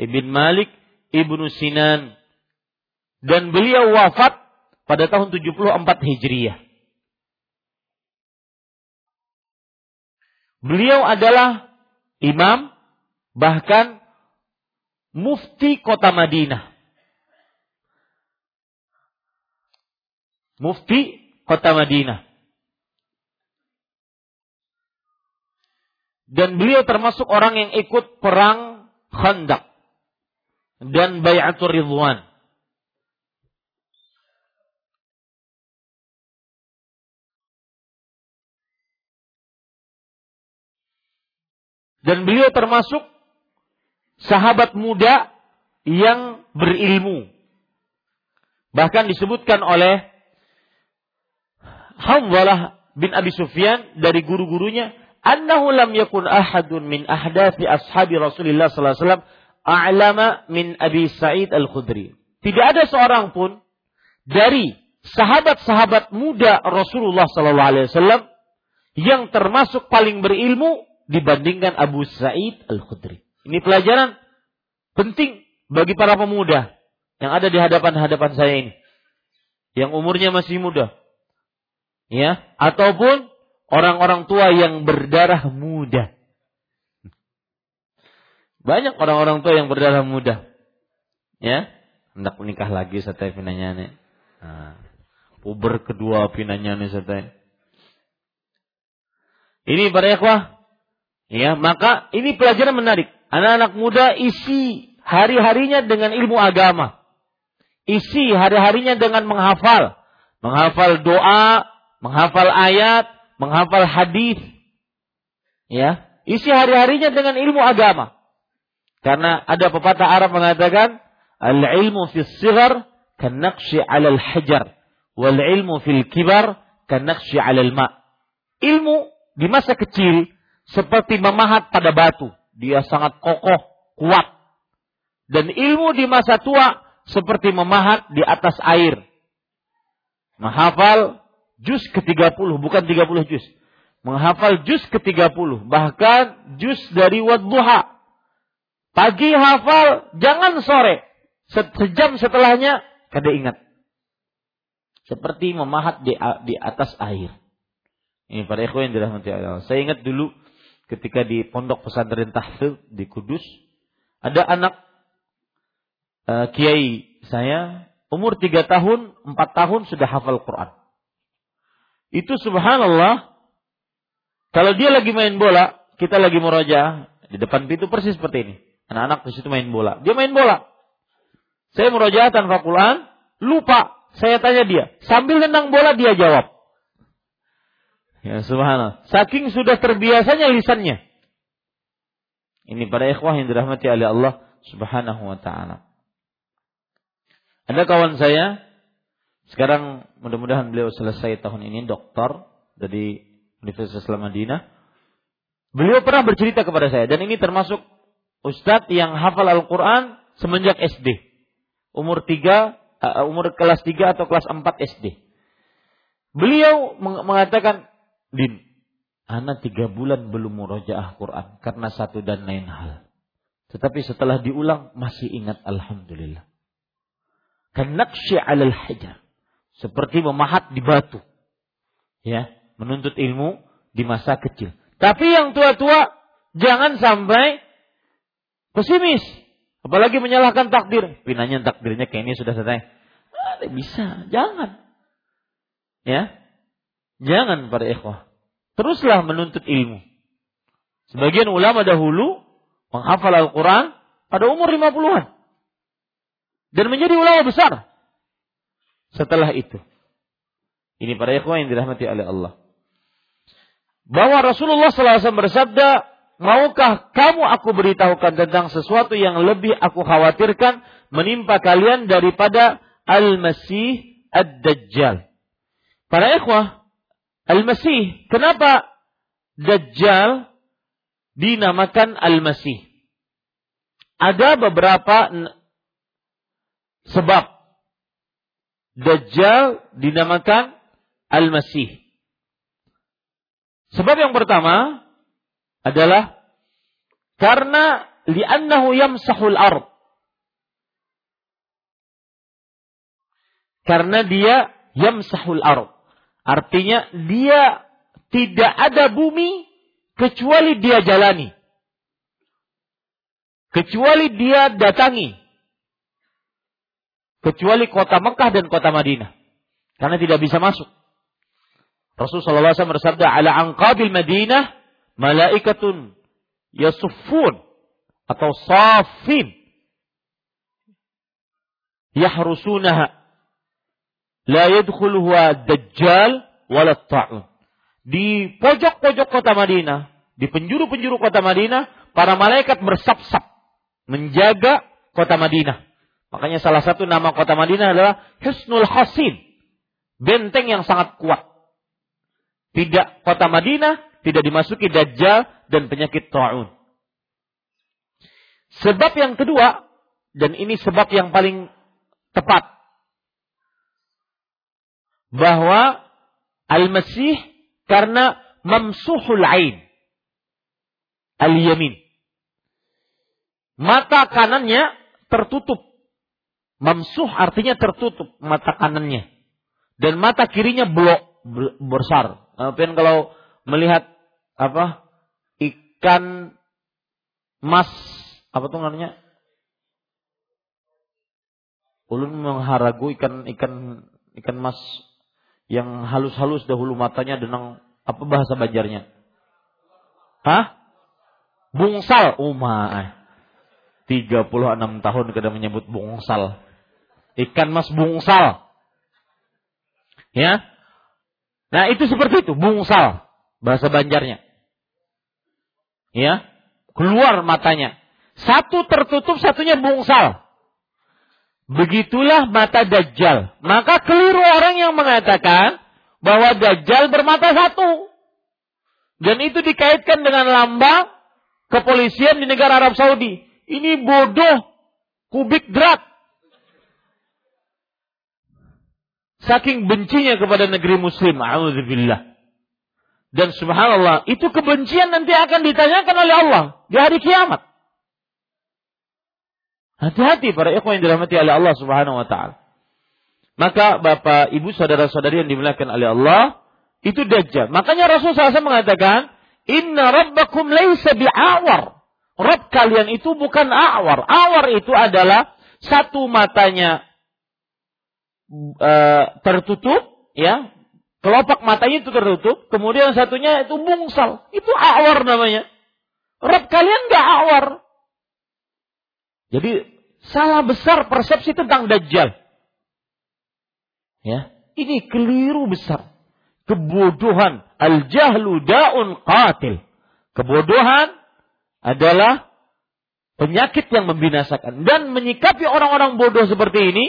ibn Malik ibnu Sinan. Dan beliau wafat pada tahun 74 Hijriah. Beliau adalah imam, bahkan mufti kota Madinah. Mufti kota Madinah. Dan beliau termasuk orang yang ikut perang Khandaq dan Bayatul Ridwan. Dan beliau termasuk sahabat muda yang berilmu. Bahkan disebutkan oleh Hamzalah bin Abi Sufyan dari guru-gurunya annahu lam yakun ahadun min ahdathi ashabi Rasulullah sallallahu alaihi wasallam a'lama min Abi Sa'id Al-Khudri. Tidak ada seorang pun dari sahabat-sahabat muda Rasulullah sallallahu alaihi wasallam yang termasuk paling berilmu dibandingkan Abu Sa'id Al-Khudri. Ini pelajaran penting bagi para pemuda yang ada di hadapan-hadapan saya ini. Yang umurnya masih muda. Ya, ataupun orang-orang tua yang berdarah muda. Banyak orang-orang tua yang berdarah muda. Ya, hendak menikah lagi saya pinanya. Nah, puber kedua pinanya nih saya. Ini para ikhwah. Ya, maka ini pelajaran menarik. Anak-anak muda isi hari-harinya dengan ilmu agama. Isi hari-harinya dengan menghafal. Menghafal doa, menghafal ayat, menghafal hadis, ya, isi hari-harinya dengan ilmu agama. Karena ada pepatah Arab mengatakan, al-ilmu fi sigar kanakshi 'alal hajar Wal ilmu fil kibar kanakshi 'alal ma. Ilmu di masa kecil seperti memahat pada batu. Dia sangat kokoh, kuat. Dan ilmu di masa tua seperti memahat di atas air. Menghafal juz ke-30, bukan 30 juz. Menghafal juz ke-30, bahkan juz dari wadduha. Pagi hafal, jangan sore. Sejam setelahnya, kada ingat. Seperti memahat di, di atas air. Ini para ikhwan yang dirahmati Allah. Saya ingat dulu ketika di pondok pesantren tahfidz di Kudus, ada anak uh, kiai saya umur tiga tahun, empat tahun sudah hafal Quran. Itu subhanallah, kalau dia lagi main bola, kita lagi meroja di depan pintu persis seperti ini. Anak-anak di situ main bola. Dia main bola. Saya meroja tanpa Quran, lupa. Saya tanya dia, sambil nendang bola dia jawab. Ya subhanallah. Saking sudah terbiasanya lisannya. Ini para ikhwah yang dirahmati oleh Allah subhanahu wa ta'ala. Ada kawan saya, sekarang mudah-mudahan beliau selesai tahun ini doktor dari Universitas Islam Madinah. Beliau pernah bercerita kepada saya dan ini termasuk ustadz yang hafal Al-Quran semenjak SD. Umur 3, uh, umur kelas 3 atau kelas 4 SD. Beliau mengatakan, Din, anak tiga bulan belum murojaah Quran karena satu dan lain hal. Tetapi setelah diulang masih ingat Alhamdulillah. Kanakshi alal hajar. Seperti memahat di batu. Ya, menuntut ilmu di masa kecil. Tapi yang tua-tua jangan sampai pesimis. Apalagi menyalahkan takdir. Pinanya takdirnya kayak ini sudah selesai. Ah, bisa, jangan. Ya, Jangan para ikhwah. Teruslah menuntut ilmu. Sebagian ulama dahulu menghafal Al-Quran pada umur 50-an. Dan menjadi ulama besar. Setelah itu. Ini para ikhwah yang dirahmati oleh Allah. Bahwa Rasulullah SAW bersabda, Maukah kamu aku beritahukan tentang sesuatu yang lebih aku khawatirkan menimpa kalian daripada Al-Masih Ad-Dajjal. Para ikhwah, Al-Masih. Kenapa Dajjal dinamakan Al-Masih? Ada beberapa sebab Dajjal dinamakan Al-Masih. Sebab yang pertama adalah karena li'annahu yamsahul ard. Karena dia yamsahul ard. Artinya dia tidak ada bumi kecuali dia jalani. Kecuali dia datangi. Kecuali kota Mekah dan kota Madinah. Karena tidak bisa masuk. Rasulullah SAW bersabda, ala angkabil Madinah, malaikatun yasuffun atau safin yahrusunaha la yadkhuluha dajjal wala ta'un. Di pojok-pojok kota Madinah, di penjuru-penjuru kota Madinah, para malaikat bersap-sap menjaga kota Madinah. Makanya salah satu nama kota Madinah adalah Husnul Hasin. Benteng yang sangat kuat. Tidak kota Madinah tidak dimasuki dajjal dan penyakit ta'un. Sebab yang kedua dan ini sebab yang paling tepat bahwa Al-Masih karena mamsuhul ain al-yamin. Mata kanannya tertutup. Mamsuh artinya tertutup mata kanannya. Dan mata kirinya blok besar. Tapi kalau melihat apa ikan mas apa tuh namanya? Ulun mengharagu ikan ikan ikan mas yang halus-halus dahulu matanya dengan apa bahasa Banjarnya? Hah? Bungsal. Umah. 36 tahun kada menyebut bungsal. Ikan mas bungsal. Ya. Nah itu seperti itu. Bungsal. Bahasa Banjarnya. Ya. Keluar matanya. Satu tertutup, satunya bungsal. Begitulah mata Dajjal. Maka keliru orang yang mengatakan bahwa Dajjal bermata satu. Dan itu dikaitkan dengan lambang kepolisian di negara Arab Saudi. Ini bodoh. Kubik drat. Saking bencinya kepada negeri muslim. A'udzubillah. Dan subhanallah, itu kebencian nanti akan ditanyakan oleh Allah di hari kiamat. Hati-hati para ikhwan yang dirahmati oleh Allah Subhanahu wa taala. Maka Bapak, Ibu, saudara-saudari yang dimuliakan oleh Allah, itu dajjal. Makanya Rasul SAW mengatakan, "Inna rabbakum laisa bi'awar." Rabb kalian itu bukan awar. Awar itu adalah satu matanya uh, tertutup, ya, Kelopak matanya itu tertutup, kemudian satunya itu bungsal. Itu awar namanya. Rob kalian gak awar. Jadi salah besar persepsi tentang Dajjal. Ya, ini keliru besar. Kebodohan. Al-jahlu da'un qatil. Kebodohan adalah penyakit yang membinasakan. Dan menyikapi orang-orang bodoh seperti ini,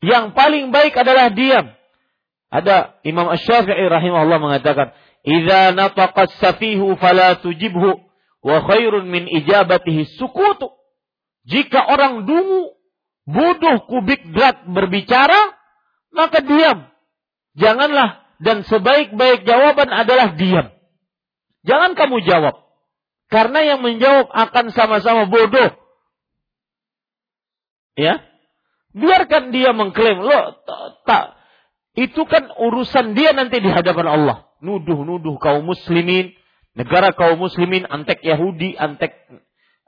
yang paling baik adalah diam. Ada Imam Asy-Syafi'i rahimahullah mengatakan, "Idza safihu fala tujibhu wa khairun min ijabatihi sukutu." Jika orang dungu, bodoh, kubik drat berbicara, maka diam. Janganlah dan sebaik-baik jawaban adalah diam. Jangan kamu jawab. Karena yang menjawab akan sama-sama bodoh. Ya. Biarkan dia mengklaim, lo tak itu kan urusan dia nanti di hadapan Allah. Nuduh-nuduh kaum muslimin, negara kaum muslimin, antek Yahudi, antek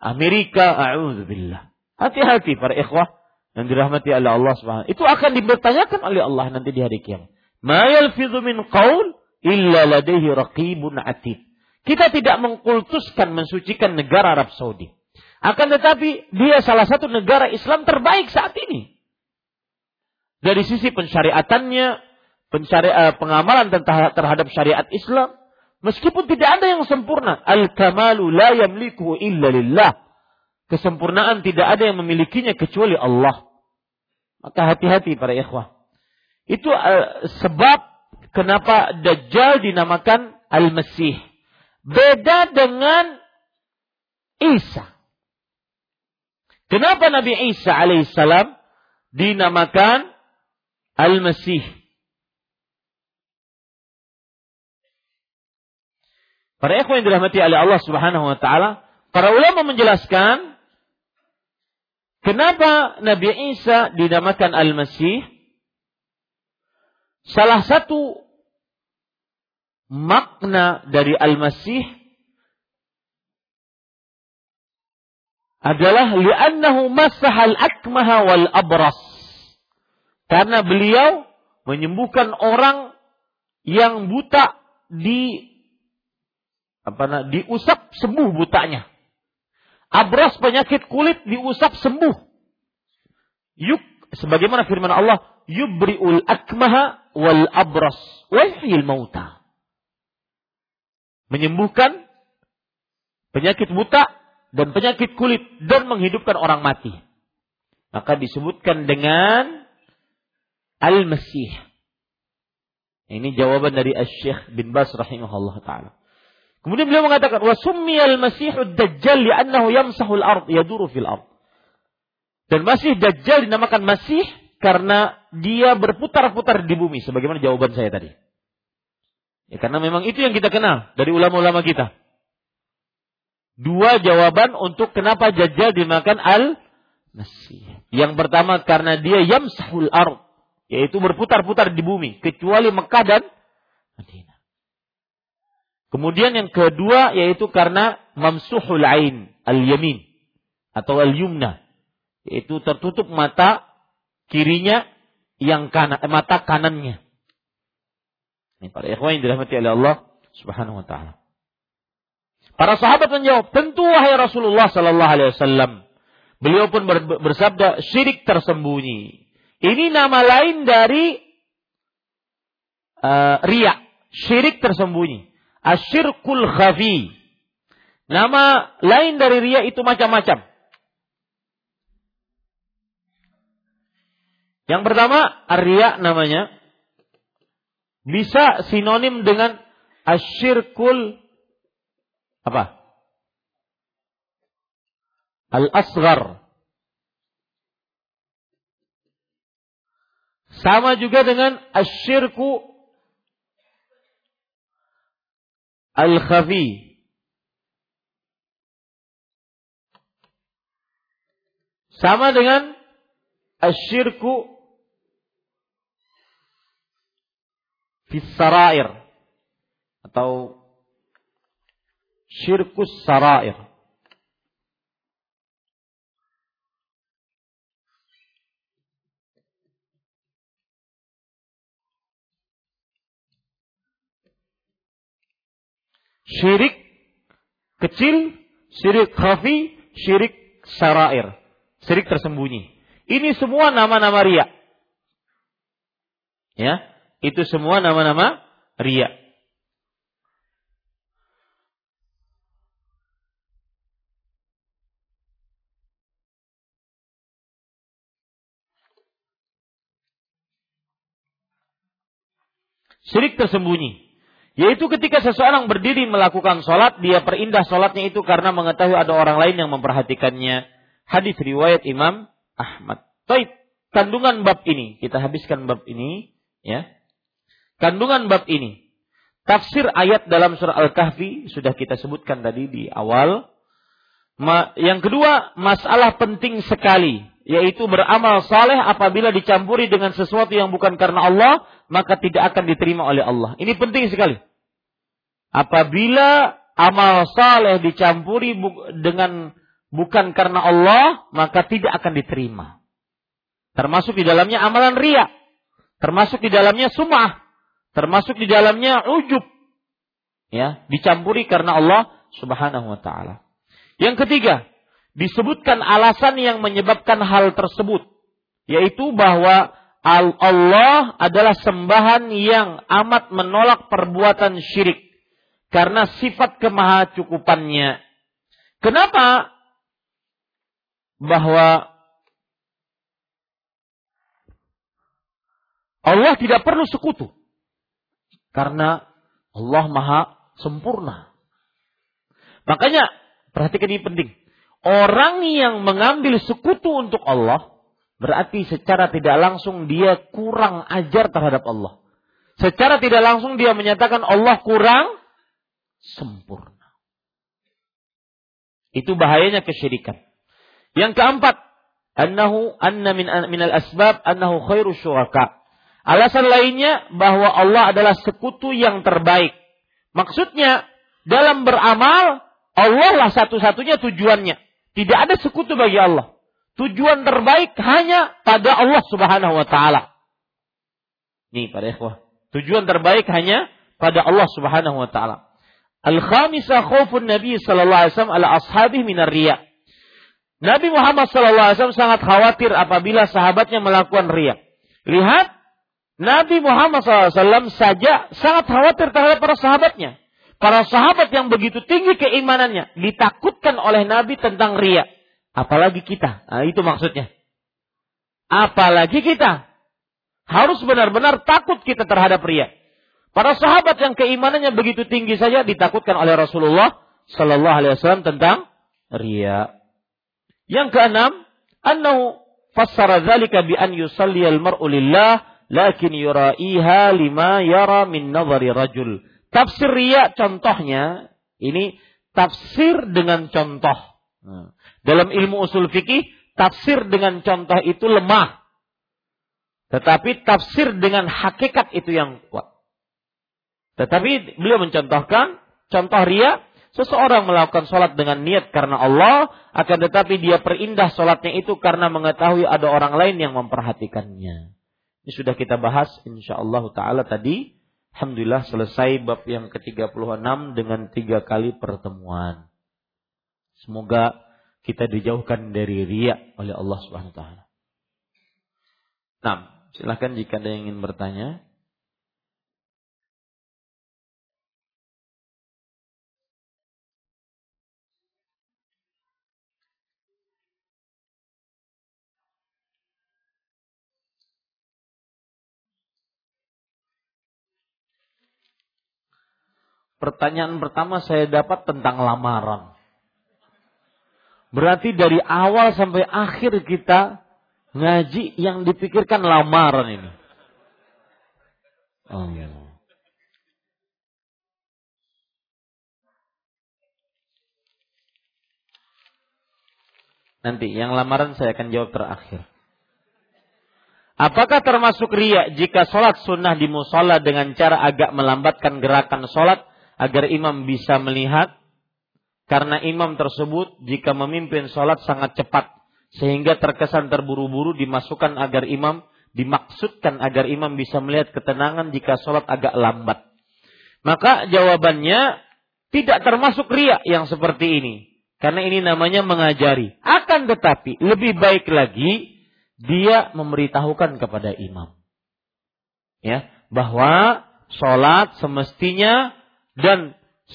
Amerika, a'udzubillah. Hati-hati para ikhwah yang dirahmati oleh Allah Subhanahu Itu akan dibertanyakan oleh Allah nanti di hari kiamat. Ma min qaul illa ladaihi raqibun atid. Kita tidak mengkultuskan, mensucikan negara Arab Saudi. Akan tetapi dia salah satu negara Islam terbaik saat ini. Dari sisi pensyariatannya, pensyari, uh, pengamalan terhadap syariat Islam, meskipun tidak ada yang sempurna, al-kamalu la yamliku illa lillah. Kesempurnaan tidak ada yang memilikinya kecuali Allah. Maka hati-hati para ikhwah. Itu uh, sebab kenapa Dajjal dinamakan Al-Masih. Beda dengan Isa. Kenapa Nabi Isa alaihissalam dinamakan Al-Masih. Para ikhwan yang dirahmati oleh Allah Subhanahu wa taala, para ulama menjelaskan kenapa Nabi Isa dinamakan Al-Masih. Salah satu makna dari Al-Masih adalah li'annahu masahal akmaha wal abras. Karena beliau menyembuhkan orang yang buta di apa diusap sembuh butanya. Abras penyakit kulit diusap sembuh. Yuk sebagaimana firman Allah, yubriul akmaha wal abras wa mauta. Menyembuhkan penyakit buta dan penyakit kulit dan menghidupkan orang mati. Maka disebutkan dengan Al-Masih. Ini jawaban dari Asy-Syaikh bin Bas rahimahullah taala. Kemudian beliau mengatakan, "Wa summiyal Masihud Dajjal li'annahu yamsahu al-ard, yaduru fil ard." Dan Masih Dajjal dinamakan Masih karena dia berputar-putar di bumi sebagaimana jawaban saya tadi. Ya karena memang itu yang kita kenal dari ulama-ulama kita. Dua jawaban untuk kenapa Dajjal dinamakan al-Masih. Yang pertama karena dia yamsahul ard, yaitu berputar-putar di bumi kecuali Mekah dan Madinah. Kemudian yang kedua yaitu karena mamsuhul ain al-yamin atau al-yumna yaitu tertutup mata kirinya yang kanan mata kanannya. Ini para ikhwan yang dirahmati oleh Allah Subhanahu wa taala. Para sahabat menjawab, "Tentu wahai Rasulullah sallallahu alaihi wasallam." Beliau pun bersabda, "Syirik tersembunyi." Ini nama lain dari uh, riak, syirik tersembunyi. Asyirkul khafi. Nama lain dari riak itu macam-macam. Yang pertama, arya namanya bisa sinonim dengan asyirkul apa? Al-asghar. Sama juga dengan asyirku al-khafi. Sama dengan asyirku fisarair atau syirkus sarair. Syirik kecil, syirik khafi, syirik sarair. Syirik tersembunyi. Ini semua nama-nama riak. Ya, itu semua nama-nama ria. Syirik tersembunyi. Yaitu ketika seseorang berdiri melakukan sholat, dia perindah sholatnya itu karena mengetahui ada orang lain yang memperhatikannya. Hadis riwayat Imam Ahmad. Taib. Kandungan bab ini, kita habiskan bab ini, ya. Kandungan bab ini. Tafsir ayat dalam surah Al-Kahfi sudah kita sebutkan tadi di awal. Yang kedua, masalah penting sekali yaitu beramal saleh apabila dicampuri dengan sesuatu yang bukan karena Allah, maka tidak akan diterima oleh Allah. Ini penting sekali. Apabila amal saleh dicampuri dengan bukan karena Allah, maka tidak akan diterima. Termasuk di dalamnya amalan ria. Termasuk di dalamnya sumah termasuk di dalamnya ujub ya dicampuri karena Allah Subhanahu wa taala. Yang ketiga, disebutkan alasan yang menyebabkan hal tersebut yaitu bahwa Allah adalah sembahan yang amat menolak perbuatan syirik karena sifat kemahacukupannya. Kenapa? Bahwa Allah tidak perlu sekutu. Karena Allah maha sempurna. Makanya, perhatikan ini penting. Orang yang mengambil sekutu untuk Allah, berarti secara tidak langsung dia kurang ajar terhadap Allah. Secara tidak langsung dia menyatakan Allah kurang sempurna. Itu bahayanya kesyirikan. Yang keempat, annahu anna min minal asbab annahu khairu syuraka. Alasan lainnya bahwa Allah adalah sekutu yang terbaik. Maksudnya dalam beramal Allah lah satu-satunya tujuannya. Tidak ada sekutu bagi Allah. Tujuan terbaik hanya pada Allah Subhanahu wa taala. Nih para ikhwah. Tujuan terbaik hanya pada Allah Subhanahu wa taala. Al-khamisah khaufun Nabi sallallahu alaihi wasallam ala ashabih minar riya. Nabi Muhammad sallallahu alaihi wasallam sangat khawatir apabila sahabatnya melakukan riya. Lihat Nabi Muhammad SAW saja sangat khawatir terhadap para sahabatnya. Para sahabat yang begitu tinggi keimanannya ditakutkan oleh Nabi tentang ria. Apalagi kita. Nah, itu maksudnya. Apalagi kita. Harus benar-benar takut kita terhadap ria. Para sahabat yang keimanannya begitu tinggi saja ditakutkan oleh Rasulullah Sallallahu Alaihi Wasallam tentang ria. Yang keenam, annahu fassara dzalika bi an yusalli al-mar'u lillah lakin yura'iha lima yara min nazari rajul. Tafsir riya contohnya ini tafsir dengan contoh. Nah, dalam ilmu usul fikih tafsir dengan contoh itu lemah. Tetapi tafsir dengan hakikat itu yang kuat. Tetapi beliau mencontohkan contoh ria seseorang melakukan sholat dengan niat karena Allah, akan tetapi dia perindah sholatnya itu karena mengetahui ada orang lain yang memperhatikannya. Ini sudah kita bahas insyaallah taala tadi. Alhamdulillah selesai bab yang ke-36 dengan tiga kali pertemuan. Semoga kita dijauhkan dari riak oleh Allah Subhanahu wa taala. Nah, silahkan jika ada yang ingin bertanya. Pertanyaan pertama saya dapat tentang lamaran. Berarti dari awal sampai akhir kita ngaji yang dipikirkan lamaran ini. Oh. Nanti yang lamaran saya akan jawab terakhir. Apakah termasuk riak jika sholat sunnah di musola dengan cara agak melambatkan gerakan sholat agar imam bisa melihat? Karena imam tersebut jika memimpin sholat sangat cepat sehingga terkesan terburu-buru dimasukkan agar imam dimaksudkan agar imam bisa melihat ketenangan jika sholat agak lambat. Maka jawabannya tidak termasuk riak yang seperti ini. Karena ini namanya mengajari. Akan tetapi lebih baik lagi dia memberitahukan kepada imam. Ya, bahwa sholat semestinya dan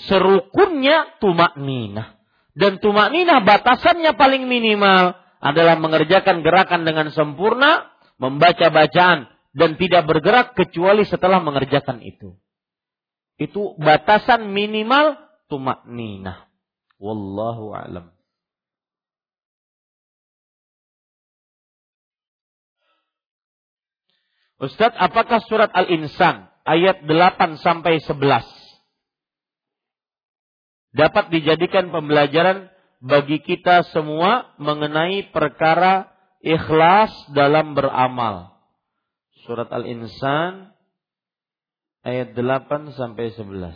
serukunnya tumak nina. Dan tumak nina batasannya paling minimal adalah mengerjakan gerakan dengan sempurna, membaca bacaan, dan tidak bergerak kecuali setelah mengerjakan itu. Itu batasan minimal tumak nina. Wallahu a'lam. Ustadz, apakah surat Al-Insan ayat 8 sampai 11 dapat dijadikan pembelajaran bagi kita semua mengenai perkara ikhlas dalam beramal. Surat Al-Insan ayat 8 sampai 11.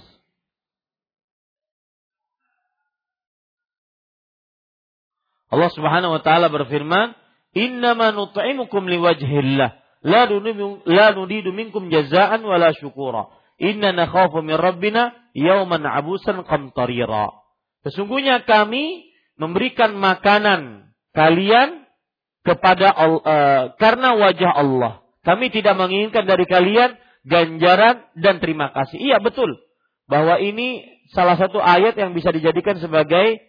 Allah Subhanahu wa taala berfirman, "Innama nut'imukum liwajhillah." la nudidu minkum jazaan wala syukura. Inna nakhafu min rabbina yauman abusan qamtarira. Sesungguhnya kami memberikan makanan kalian kepada uh, karena wajah Allah. Kami tidak menginginkan dari kalian ganjaran dan terima kasih. Iya betul bahwa ini salah satu ayat yang bisa dijadikan sebagai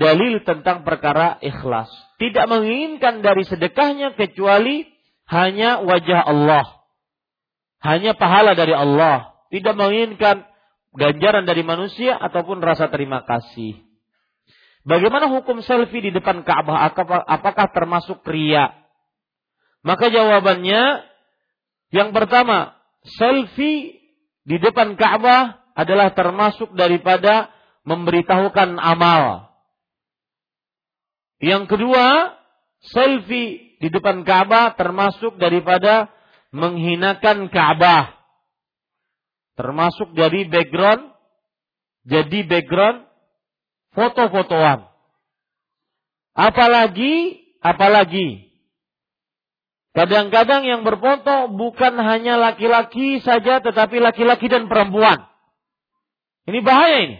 dalil tentang perkara ikhlas. Tidak menginginkan dari sedekahnya kecuali hanya wajah Allah. Hanya pahala dari Allah. Tidak menginginkan ganjaran dari manusia ataupun rasa terima kasih. Bagaimana hukum selfie di depan Ka'bah? Apakah termasuk ria? Maka jawabannya yang pertama, selfie di depan Ka'bah adalah termasuk daripada memberitahukan amal. Yang kedua, selfie di depan Ka'bah termasuk daripada menghinakan Ka'bah. Termasuk dari background, jadi background foto-fotoan. Apalagi, apalagi. Kadang-kadang yang berfoto bukan hanya laki-laki saja, tetapi laki-laki dan perempuan. Ini bahaya ini.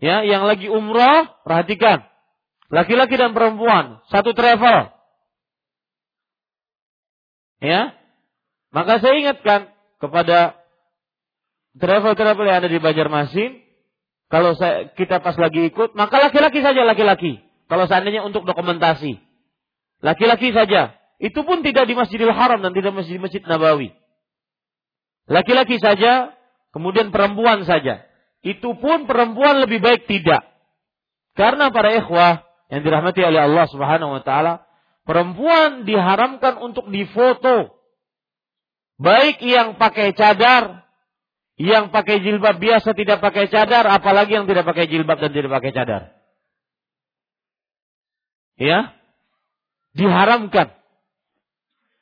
Ya, yang lagi umroh, perhatikan. Laki-laki dan perempuan, satu travel. Ya. Maka saya ingatkan kepada travel-travel yang ada di Banjarmasin, kalau saya, kita pas lagi ikut, maka laki-laki saja laki-laki. Kalau seandainya untuk dokumentasi. Laki-laki saja. Itu pun tidak di Masjidil Haram dan tidak di Masjid Nabawi. Laki-laki saja, kemudian perempuan saja. Itu pun perempuan lebih baik tidak. Karena para ikhwah yang dirahmati oleh Allah Subhanahu wa taala, Perempuan diharamkan untuk difoto. Baik yang pakai cadar, yang pakai jilbab biasa tidak pakai cadar, apalagi yang tidak pakai jilbab dan tidak pakai cadar. Ya, diharamkan.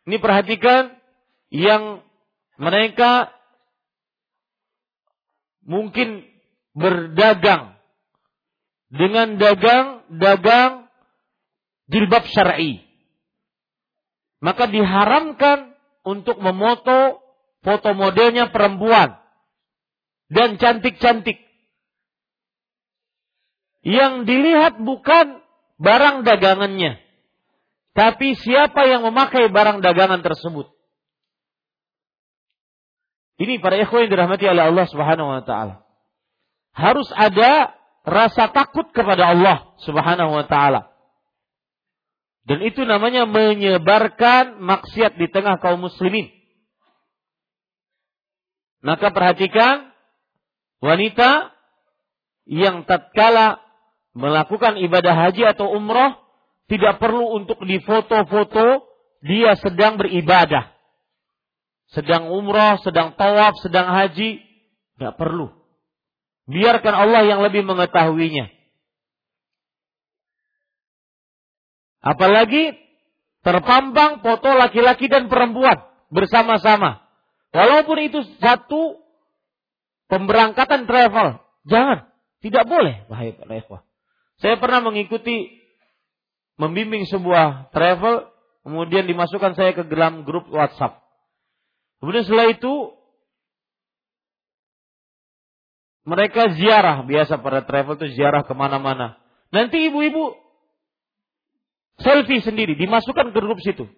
Ini perhatikan yang mereka mungkin berdagang dengan dagang-dagang jilbab syar'i maka diharamkan untuk memoto foto modelnya perempuan dan cantik-cantik. Yang dilihat bukan barang dagangannya, tapi siapa yang memakai barang dagangan tersebut. Ini para ikhwan yang dirahmati oleh Allah Subhanahu wa taala. Harus ada rasa takut kepada Allah Subhanahu wa taala. Dan itu namanya menyebarkan maksiat di tengah kaum muslimin. Maka perhatikan Wanita yang tatkala melakukan ibadah haji atau umroh tidak perlu untuk difoto-foto dia sedang beribadah. Sedang umroh, sedang tawaf, sedang haji, nggak perlu. Biarkan Allah yang lebih mengetahuinya. Apalagi terpampang foto laki-laki dan perempuan bersama-sama. Walaupun itu satu pemberangkatan travel, jangan, tidak boleh, wahai para Saya pernah mengikuti membimbing sebuah travel, kemudian dimasukkan saya ke dalam grup WhatsApp. Kemudian setelah itu mereka ziarah biasa pada travel itu ziarah ke mana-mana. Nanti ibu-ibu selfie sendiri, dimasukkan ke grup situ.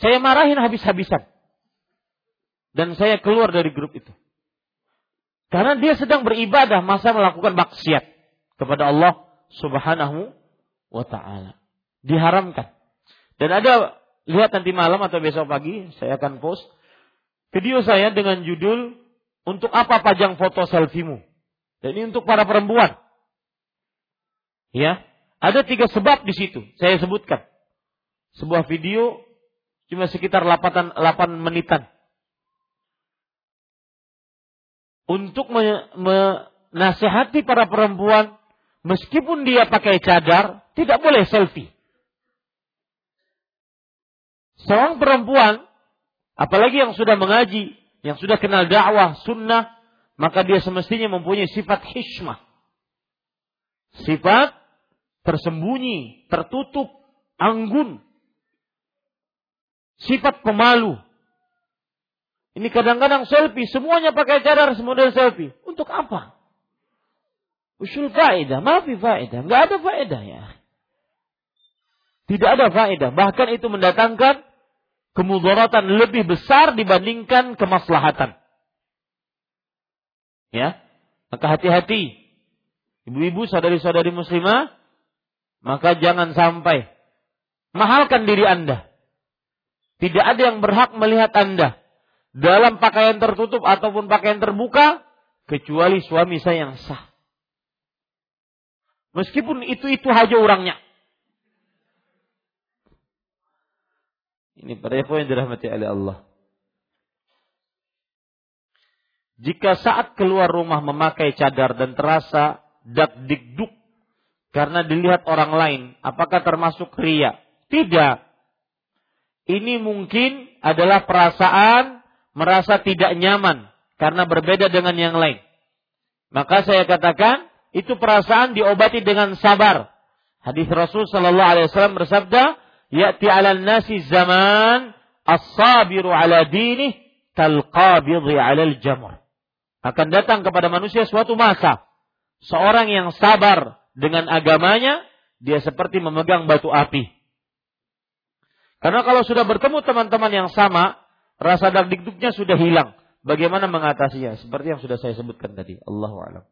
Saya marahin habis-habisan. Dan saya keluar dari grup itu. Karena dia sedang beribadah, masa melakukan maksiat kepada Allah Subhanahu wa taala. Diharamkan. Dan ada lihat nanti malam atau besok pagi saya akan post video saya dengan judul untuk apa pajang foto selfiemu. Dan ini untuk para perempuan. Ya, ada tiga sebab di situ. Saya sebutkan. Sebuah video cuma sekitar 8, 8 menitan. Untuk menasehati para perempuan, meskipun dia pakai cadar, tidak boleh selfie. Seorang perempuan, apalagi yang sudah mengaji, yang sudah kenal dakwah, sunnah, maka dia semestinya mempunyai sifat hikmah. Sifat tersembunyi, tertutup, anggun. Sifat pemalu. Ini kadang-kadang selfie, semuanya pakai cadar model selfie. Untuk apa? Usul faedah, maafi faedah. Enggak ada faedah ya. Tidak ada faedah. Bahkan itu mendatangkan kemudaratan lebih besar dibandingkan kemaslahatan. Ya. Maka hati-hati. Ibu-ibu, saudari-saudari muslimah, maka jangan sampai mahalkan diri Anda. Tidak ada yang berhak melihat Anda dalam pakaian tertutup ataupun pakaian terbuka kecuali suami saya yang sah. Meskipun itu-itu saja orangnya. Ini pada yang dirahmati oleh Allah. Jika saat keluar rumah memakai cadar dan terasa dak dikduk karena dilihat orang lain, apakah termasuk ria? Tidak. Ini mungkin adalah perasaan merasa tidak nyaman karena berbeda dengan yang lain. Maka saya katakan itu perasaan diobati dengan sabar. Hadis Rasul Shallallahu Alaihi Wasallam bersabda, "Yati ala nasi zaman as-sabiru ala dinih kalqabidhi ala al-jamr." Akan datang kepada manusia suatu masa seorang yang sabar dengan agamanya, dia seperti memegang batu api. Karena kalau sudah bertemu teman-teman yang sama, rasa dagdikduknya sudah hilang. Bagaimana mengatasinya? Seperti yang sudah saya sebutkan tadi. Allahu a'lam.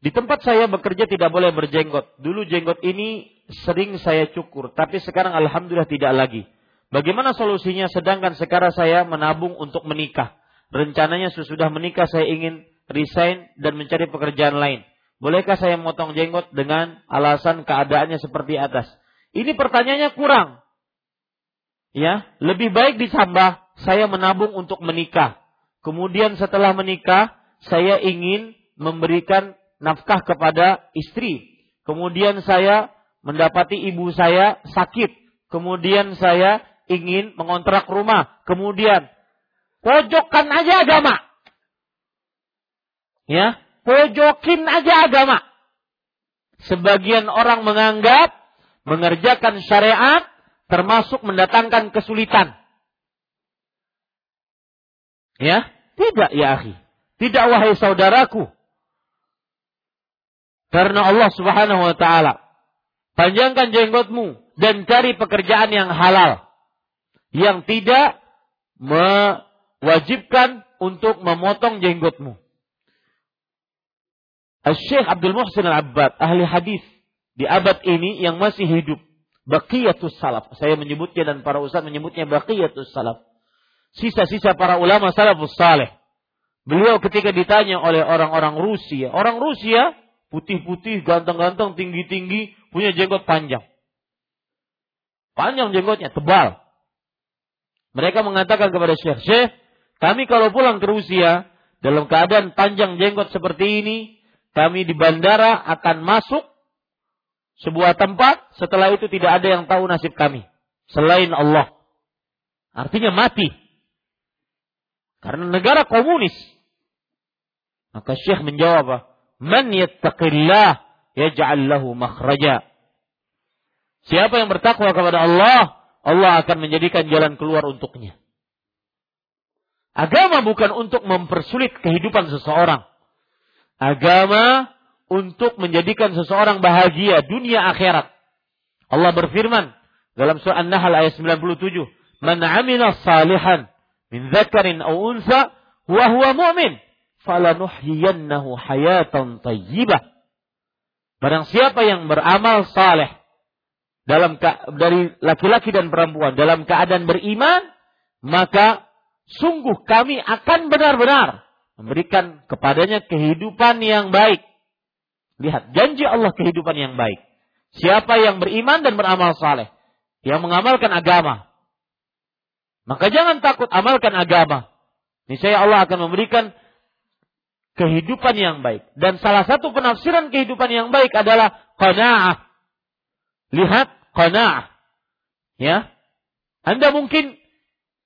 Di tempat saya bekerja tidak boleh berjenggot. Dulu jenggot ini sering saya cukur, tapi sekarang alhamdulillah tidak lagi. Bagaimana solusinya sedangkan sekarang saya menabung untuk menikah? rencananya sesudah menikah saya ingin resign dan mencari pekerjaan lain. Bolehkah saya memotong jenggot dengan alasan keadaannya seperti atas? Ini pertanyaannya kurang. Ya, lebih baik ditambah saya menabung untuk menikah. Kemudian setelah menikah, saya ingin memberikan nafkah kepada istri. Kemudian saya mendapati ibu saya sakit. Kemudian saya ingin mengontrak rumah. Kemudian Pojokkan aja agama. Ya, pojokin aja agama. Sebagian orang menganggap mengerjakan syariat termasuk mendatangkan kesulitan. Ya, tidak ya akhi. Tidak wahai saudaraku. Karena Allah Subhanahu wa taala panjangkan jenggotmu dan cari pekerjaan yang halal yang tidak me wajibkan untuk memotong jenggotmu. Syekh Abdul Muhsin Al-Abbad, ahli hadis di abad ini yang masih hidup. Baqiyatus salaf. Saya menyebutnya dan para ustaz menyebutnya baqiyatus salaf. sisa-sisa para ulama salafus saleh. Beliau ketika ditanya oleh orang-orang Rusia, orang Rusia putih-putih, ganteng-ganteng, tinggi-tinggi, punya jenggot panjang. Panjang jenggotnya, tebal. Mereka mengatakan kepada Syekh, Syekh, kami kalau pulang ke Rusia, dalam keadaan panjang jenggot seperti ini, kami di bandara akan masuk sebuah tempat, setelah itu tidak ada yang tahu nasib kami. Selain Allah. Artinya mati. Karena negara komunis. Maka Syekh menjawab? Man yattaqillah yaj'al lahu makhraja. Siapa yang bertakwa kepada Allah, Allah akan menjadikan jalan keluar untuknya. Agama bukan untuk mempersulit kehidupan seseorang. Agama untuk menjadikan seseorang bahagia dunia akhirat. Allah berfirman dalam surah An-Nahl ayat 97, "Man 'amila salihan min dzakarin aw unsa wa huwa mu'min, falanuhyiyannahu hayatan thayyibah." Barang siapa yang beramal saleh dalam dari laki-laki dan perempuan dalam keadaan beriman, maka sungguh kami akan benar-benar memberikan kepadanya kehidupan yang baik. Lihat, janji Allah kehidupan yang baik. Siapa yang beriman dan beramal saleh, yang mengamalkan agama, maka jangan takut amalkan agama. Niscaya Allah akan memberikan kehidupan yang baik. Dan salah satu penafsiran kehidupan yang baik adalah qanaah. Lihat qanaah. Ya. Anda mungkin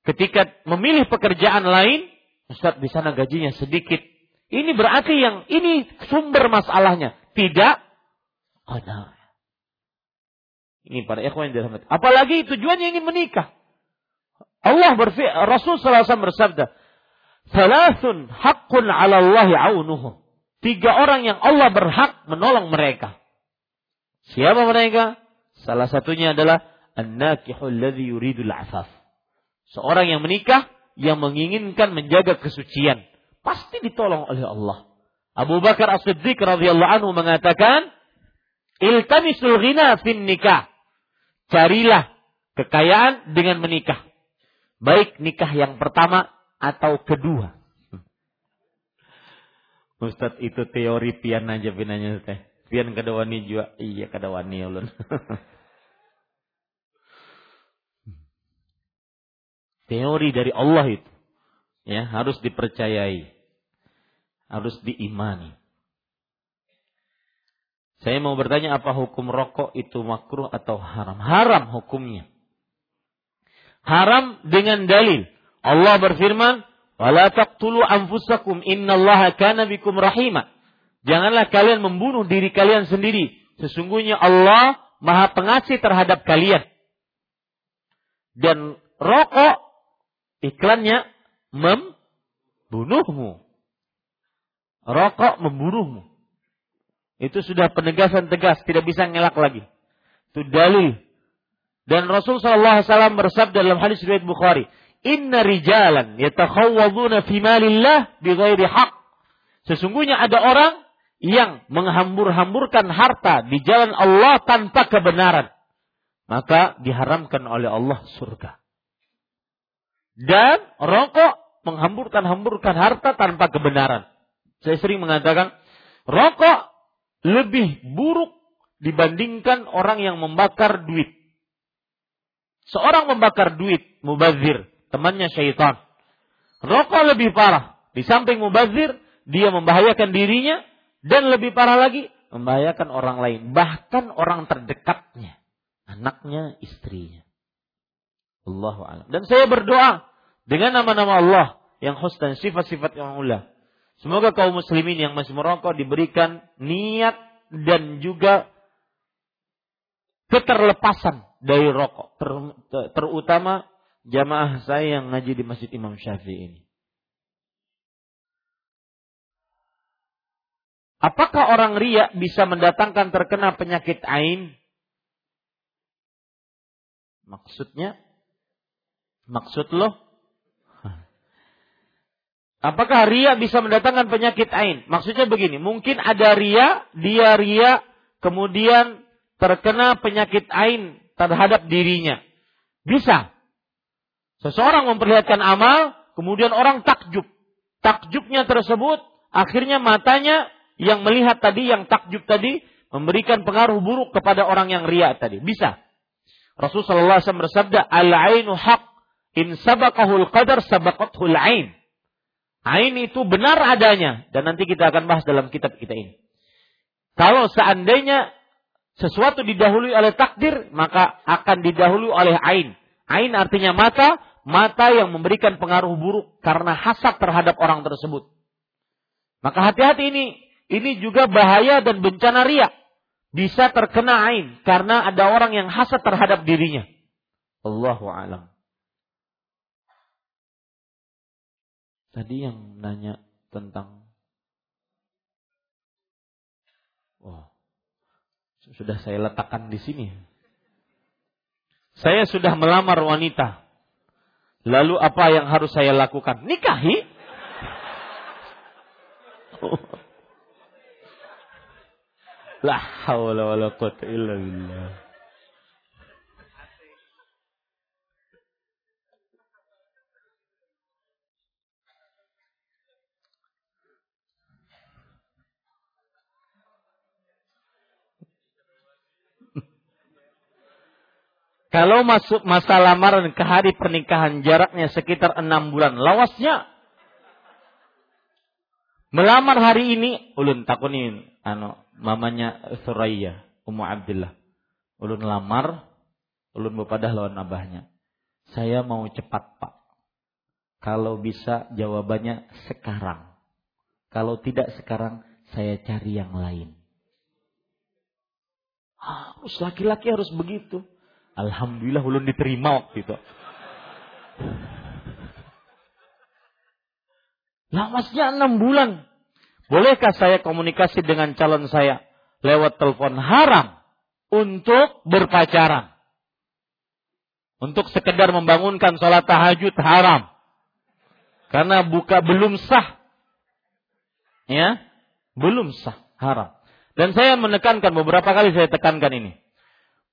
Ketika memilih pekerjaan lain, Ustaz di sana gajinya sedikit. Ini berarti yang ini sumber masalahnya. Tidak ada. Ini para ikhwan yang dirahmati. Apalagi tujuannya ingin menikah. Allah berfirman, Rasul SAW bersabda, Salasun haqqun ala Allah aunuhum. Tiga orang yang Allah berhak menolong mereka. Siapa mereka? Salah satunya adalah an-nakihul ladzi yuridul afaf Seorang yang menikah yang menginginkan menjaga kesucian pasti ditolong oleh Allah. Abu Bakar As-Siddiq radhiyallahu anhu mengatakan, "Iltamisul ghina fin nikah." Carilah kekayaan dengan menikah. Baik nikah yang pertama atau kedua. Ustadz itu teori pian aja pinanya teh. Pian kadawani juga. Iya kadawani ulun. Teori dari Allah itu. Ya, harus dipercayai. Harus diimani. Saya mau bertanya apa hukum rokok itu makruh atau haram? Haram hukumnya. Haram dengan dalil. Allah berfirman, "Wala taqtulu anfusakum innallaha kana bikum rahima." Janganlah kalian membunuh diri kalian sendiri. Sesungguhnya Allah Maha Pengasih terhadap kalian. Dan rokok iklannya membunuhmu. Rokok membunuhmu. Itu sudah penegasan tegas, tidak bisa ngelak lagi. Itu dalil. Dan Rasul sallallahu alaihi wasallam bersabda dalam hadis riwayat Bukhari, "Inna rijalan yatakhawwaduna fi malillah bighairi haq." Sesungguhnya ada orang yang menghambur-hamburkan harta di jalan Allah tanpa kebenaran. Maka diharamkan oleh Allah surga. Dan rokok menghamburkan-hamburkan harta tanpa kebenaran. Saya sering mengatakan, rokok lebih buruk dibandingkan orang yang membakar duit. Seorang membakar duit, mubazir, temannya syaitan. Rokok lebih parah. Di samping mubazir, dia membahayakan dirinya, dan lebih parah lagi, membahayakan orang lain. Bahkan orang terdekatnya. Anaknya, istrinya. Allahu a'lam. Dan saya berdoa dengan nama-nama Allah yang khus dan sifat-sifat yang mulia. Semoga kaum muslimin yang masih merokok diberikan niat dan juga keterlepasan dari rokok. Ter, ter, terutama jamaah saya yang ngaji di Masjid Imam Syafi'i ini. Apakah orang ria bisa mendatangkan terkena penyakit ain? Maksudnya Maksud lo? Apakah ria bisa mendatangkan penyakit ain? Maksudnya begini, mungkin ada ria, dia ria, kemudian terkena penyakit ain terhadap dirinya. Bisa. Seseorang memperlihatkan amal, kemudian orang takjub. Takjubnya tersebut, akhirnya matanya yang melihat tadi, yang takjub tadi, memberikan pengaruh buruk kepada orang yang riak tadi. Bisa. Rasulullah SAW bersabda, Al-ainu haq, in sabakahul qadar sabakathul ain. Ain itu benar adanya. Dan nanti kita akan bahas dalam kitab kita ini. Kalau seandainya sesuatu didahului oleh takdir, maka akan didahului oleh ain. Ain artinya mata, mata yang memberikan pengaruh buruk karena hasad terhadap orang tersebut. Maka hati-hati ini, ini juga bahaya dan bencana riak. Bisa terkena ain karena ada orang yang hasad terhadap dirinya. Allahu alam. Tadi yang nanya tentang Oh. Sudah saya letakkan di sini. Saya sudah melamar wanita. Lalu apa yang harus saya lakukan? Nikahi? La haula wala quwata illa billah. Kalau masuk masa lamaran ke hari pernikahan jaraknya sekitar enam bulan. Lawasnya. Melamar hari ini. Ulun takunin. Ano, mamanya Suraya. Ummu Abdullah. Ulun lamar. Ulun bepadah lawan abahnya. Saya mau cepat pak. Kalau bisa jawabannya sekarang. Kalau tidak sekarang saya cari yang lain. Harus laki-laki harus begitu. Alhamdulillah ulun diterima waktu itu. Lamasnya enam bulan. Bolehkah saya komunikasi dengan calon saya lewat telepon haram untuk berpacaran? Untuk sekedar membangunkan sholat tahajud haram. Karena buka belum sah. Ya, belum sah, haram. Dan saya menekankan beberapa kali saya tekankan ini.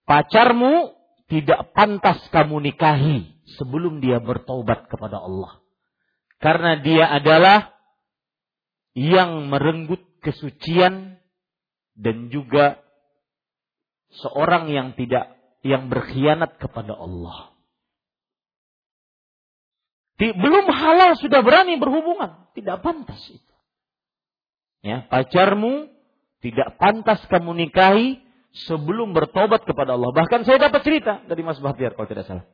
Pacarmu tidak pantas kamu nikahi sebelum dia bertobat kepada Allah. Karena dia adalah yang merenggut kesucian dan juga seorang yang tidak yang berkhianat kepada Allah. Belum halal sudah berani berhubungan, tidak pantas itu. Ya, pacarmu tidak pantas kamu nikahi sebelum bertobat kepada Allah. Bahkan saya dapat cerita dari Mas Bahtiar kalau tidak salah.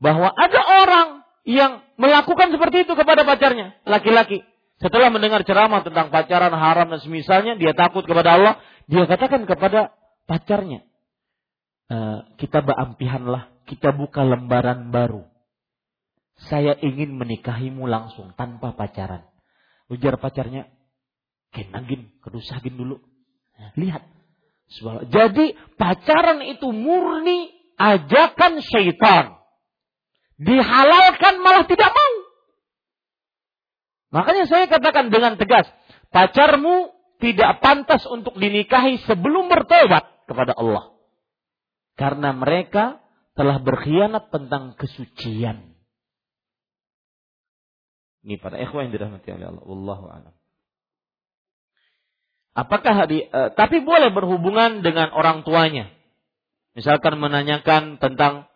Bahwa ada orang yang melakukan seperti itu kepada pacarnya, laki-laki. Setelah mendengar ceramah tentang pacaran haram dan semisalnya, dia takut kepada Allah. Dia katakan kepada pacarnya, e, kita beampihanlah, kita buka lembaran baru. Saya ingin menikahimu langsung tanpa pacaran. Ujar pacarnya, kenagin, kedusagin dulu. Lihat, jadi pacaran itu murni ajakan syaitan. Dihalalkan malah tidak mau. Makanya saya katakan dengan tegas, pacarmu tidak pantas untuk dinikahi sebelum bertobat kepada Allah. Karena mereka telah berkhianat tentang kesucian. Ini para ikhwan yang dirahmati oleh Allah. Wallahu a'lam. Apakah di, uh, tapi boleh berhubungan dengan orang tuanya. Misalkan menanyakan tentang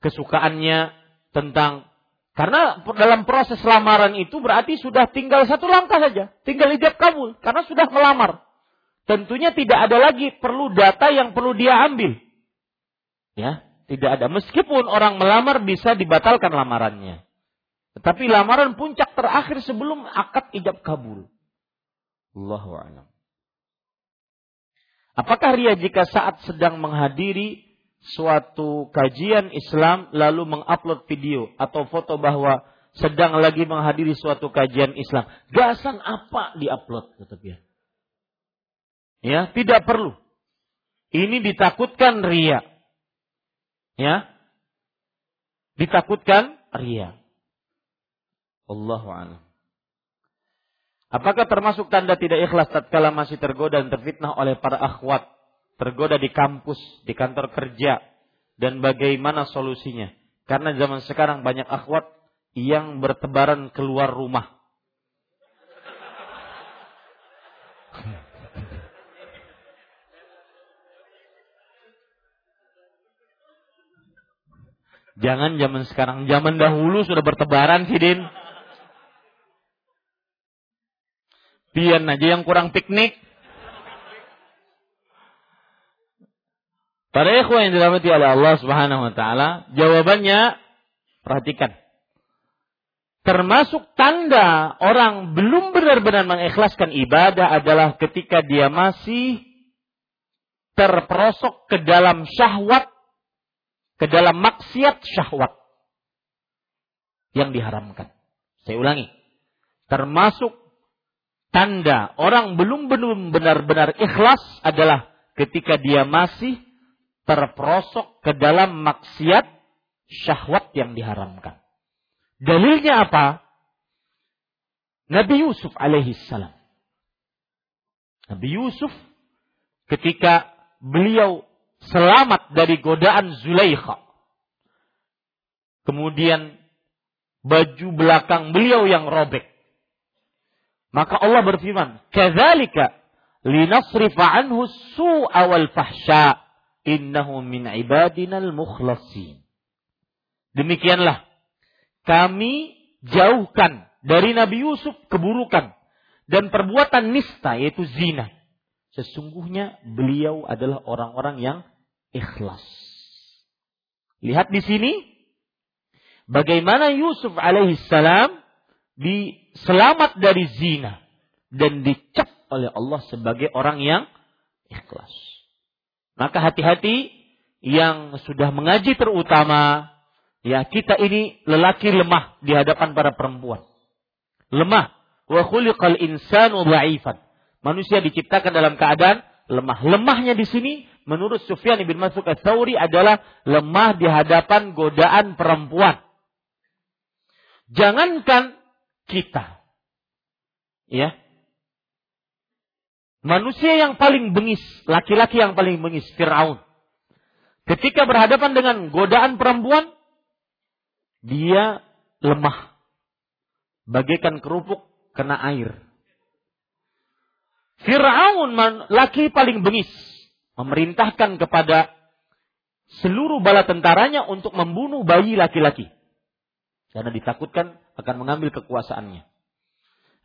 kesukaannya, tentang karena dalam proses lamaran itu berarti sudah tinggal satu langkah saja, tinggal ijab kabul karena sudah melamar. Tentunya tidak ada lagi perlu data yang perlu dia ambil. Ya, tidak ada. Meskipun orang melamar bisa dibatalkan lamarannya. Tetapi lamaran puncak terakhir sebelum akad ijab kabul. Allahu a'lam. Apakah ria jika saat sedang menghadiri suatu kajian Islam lalu mengupload video atau foto bahwa sedang lagi menghadiri suatu kajian Islam? Gasan apa diupload kata dia? Ya, tidak perlu. Ini ditakutkan ria. Ya. Ditakutkan ria. Allahu a'lam. Apakah termasuk tanda tidak ikhlas tatkala masih tergoda dan terfitnah oleh para akhwat, tergoda di kampus, di kantor kerja, dan bagaimana solusinya? Karena zaman sekarang banyak akhwat yang bertebaran keluar rumah. Jangan zaman sekarang, zaman dahulu sudah bertebaran sih, Din. Pian aja yang kurang piknik. Para ikhwan yang dirahmati oleh Allah Subhanahu wa taala, jawabannya perhatikan. Termasuk tanda orang belum benar-benar mengikhlaskan ibadah adalah ketika dia masih terperosok ke dalam syahwat, ke dalam maksiat syahwat yang diharamkan. Saya ulangi. Termasuk tanda orang belum benar-benar ikhlas adalah ketika dia masih terperosok ke dalam maksiat syahwat yang diharamkan. Dalilnya apa? Nabi Yusuf alaihi salam. Nabi Yusuf ketika beliau selamat dari godaan Zulaikha. Kemudian baju belakang beliau yang robek. Maka Allah berfirman, "Kadzalika linasrifa anhu su'a wal fahsya' innahu min ibadinal mukhlasin. Demikianlah kami jauhkan dari Nabi Yusuf keburukan dan perbuatan nista yaitu zina. Sesungguhnya beliau adalah orang-orang yang ikhlas. Lihat di sini bagaimana Yusuf alaihissalam diselamat dari zina dan dicap oleh Allah sebagai orang yang ikhlas. Maka hati-hati yang sudah mengaji terutama, ya kita ini lelaki lemah di hadapan para perempuan. Lemah. Wa khuliqal insanu dha'ifan. Manusia diciptakan dalam keadaan lemah. Lemahnya di sini menurut Sufyan bin Mas'ud ats-Tsauri adalah lemah di hadapan godaan perempuan. Jangankan kita. Ya, Manusia yang paling bengis, laki-laki yang paling bengis, Fir'aun. Ketika berhadapan dengan godaan perempuan, dia lemah. Bagaikan kerupuk kena air. Fir'aun laki paling bengis. Memerintahkan kepada seluruh bala tentaranya untuk membunuh bayi laki-laki. Karena ditakutkan akan mengambil kekuasaannya.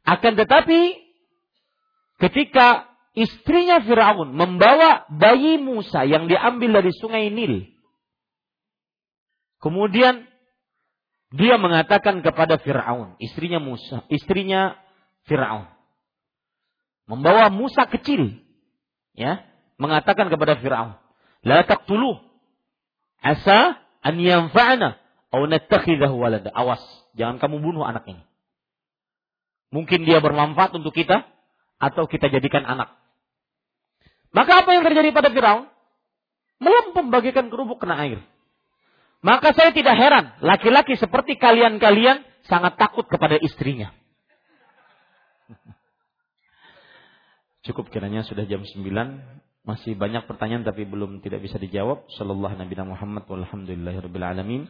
Akan tetapi ketika istrinya Firaun membawa bayi Musa yang diambil dari sungai Nil. Kemudian dia mengatakan kepada Firaun, istrinya Musa, istrinya Firaun. Membawa Musa kecil, ya, mengatakan kepada Firaun, "La taqtuluh asa an yanfa'ana walada." Awas, jangan kamu bunuh anak ini. Mungkin dia bermanfaat untuk kita, atau kita jadikan anak. Maka apa yang terjadi pada Firaun? Melempem bagikan kerupuk kena air. Maka saya tidak heran, laki-laki seperti kalian-kalian sangat takut kepada istrinya. Cukup kiranya sudah jam 9. Masih banyak pertanyaan tapi belum tidak bisa dijawab. Sallallahu Nabi Muhammad walhamdulillahirabbil alamin.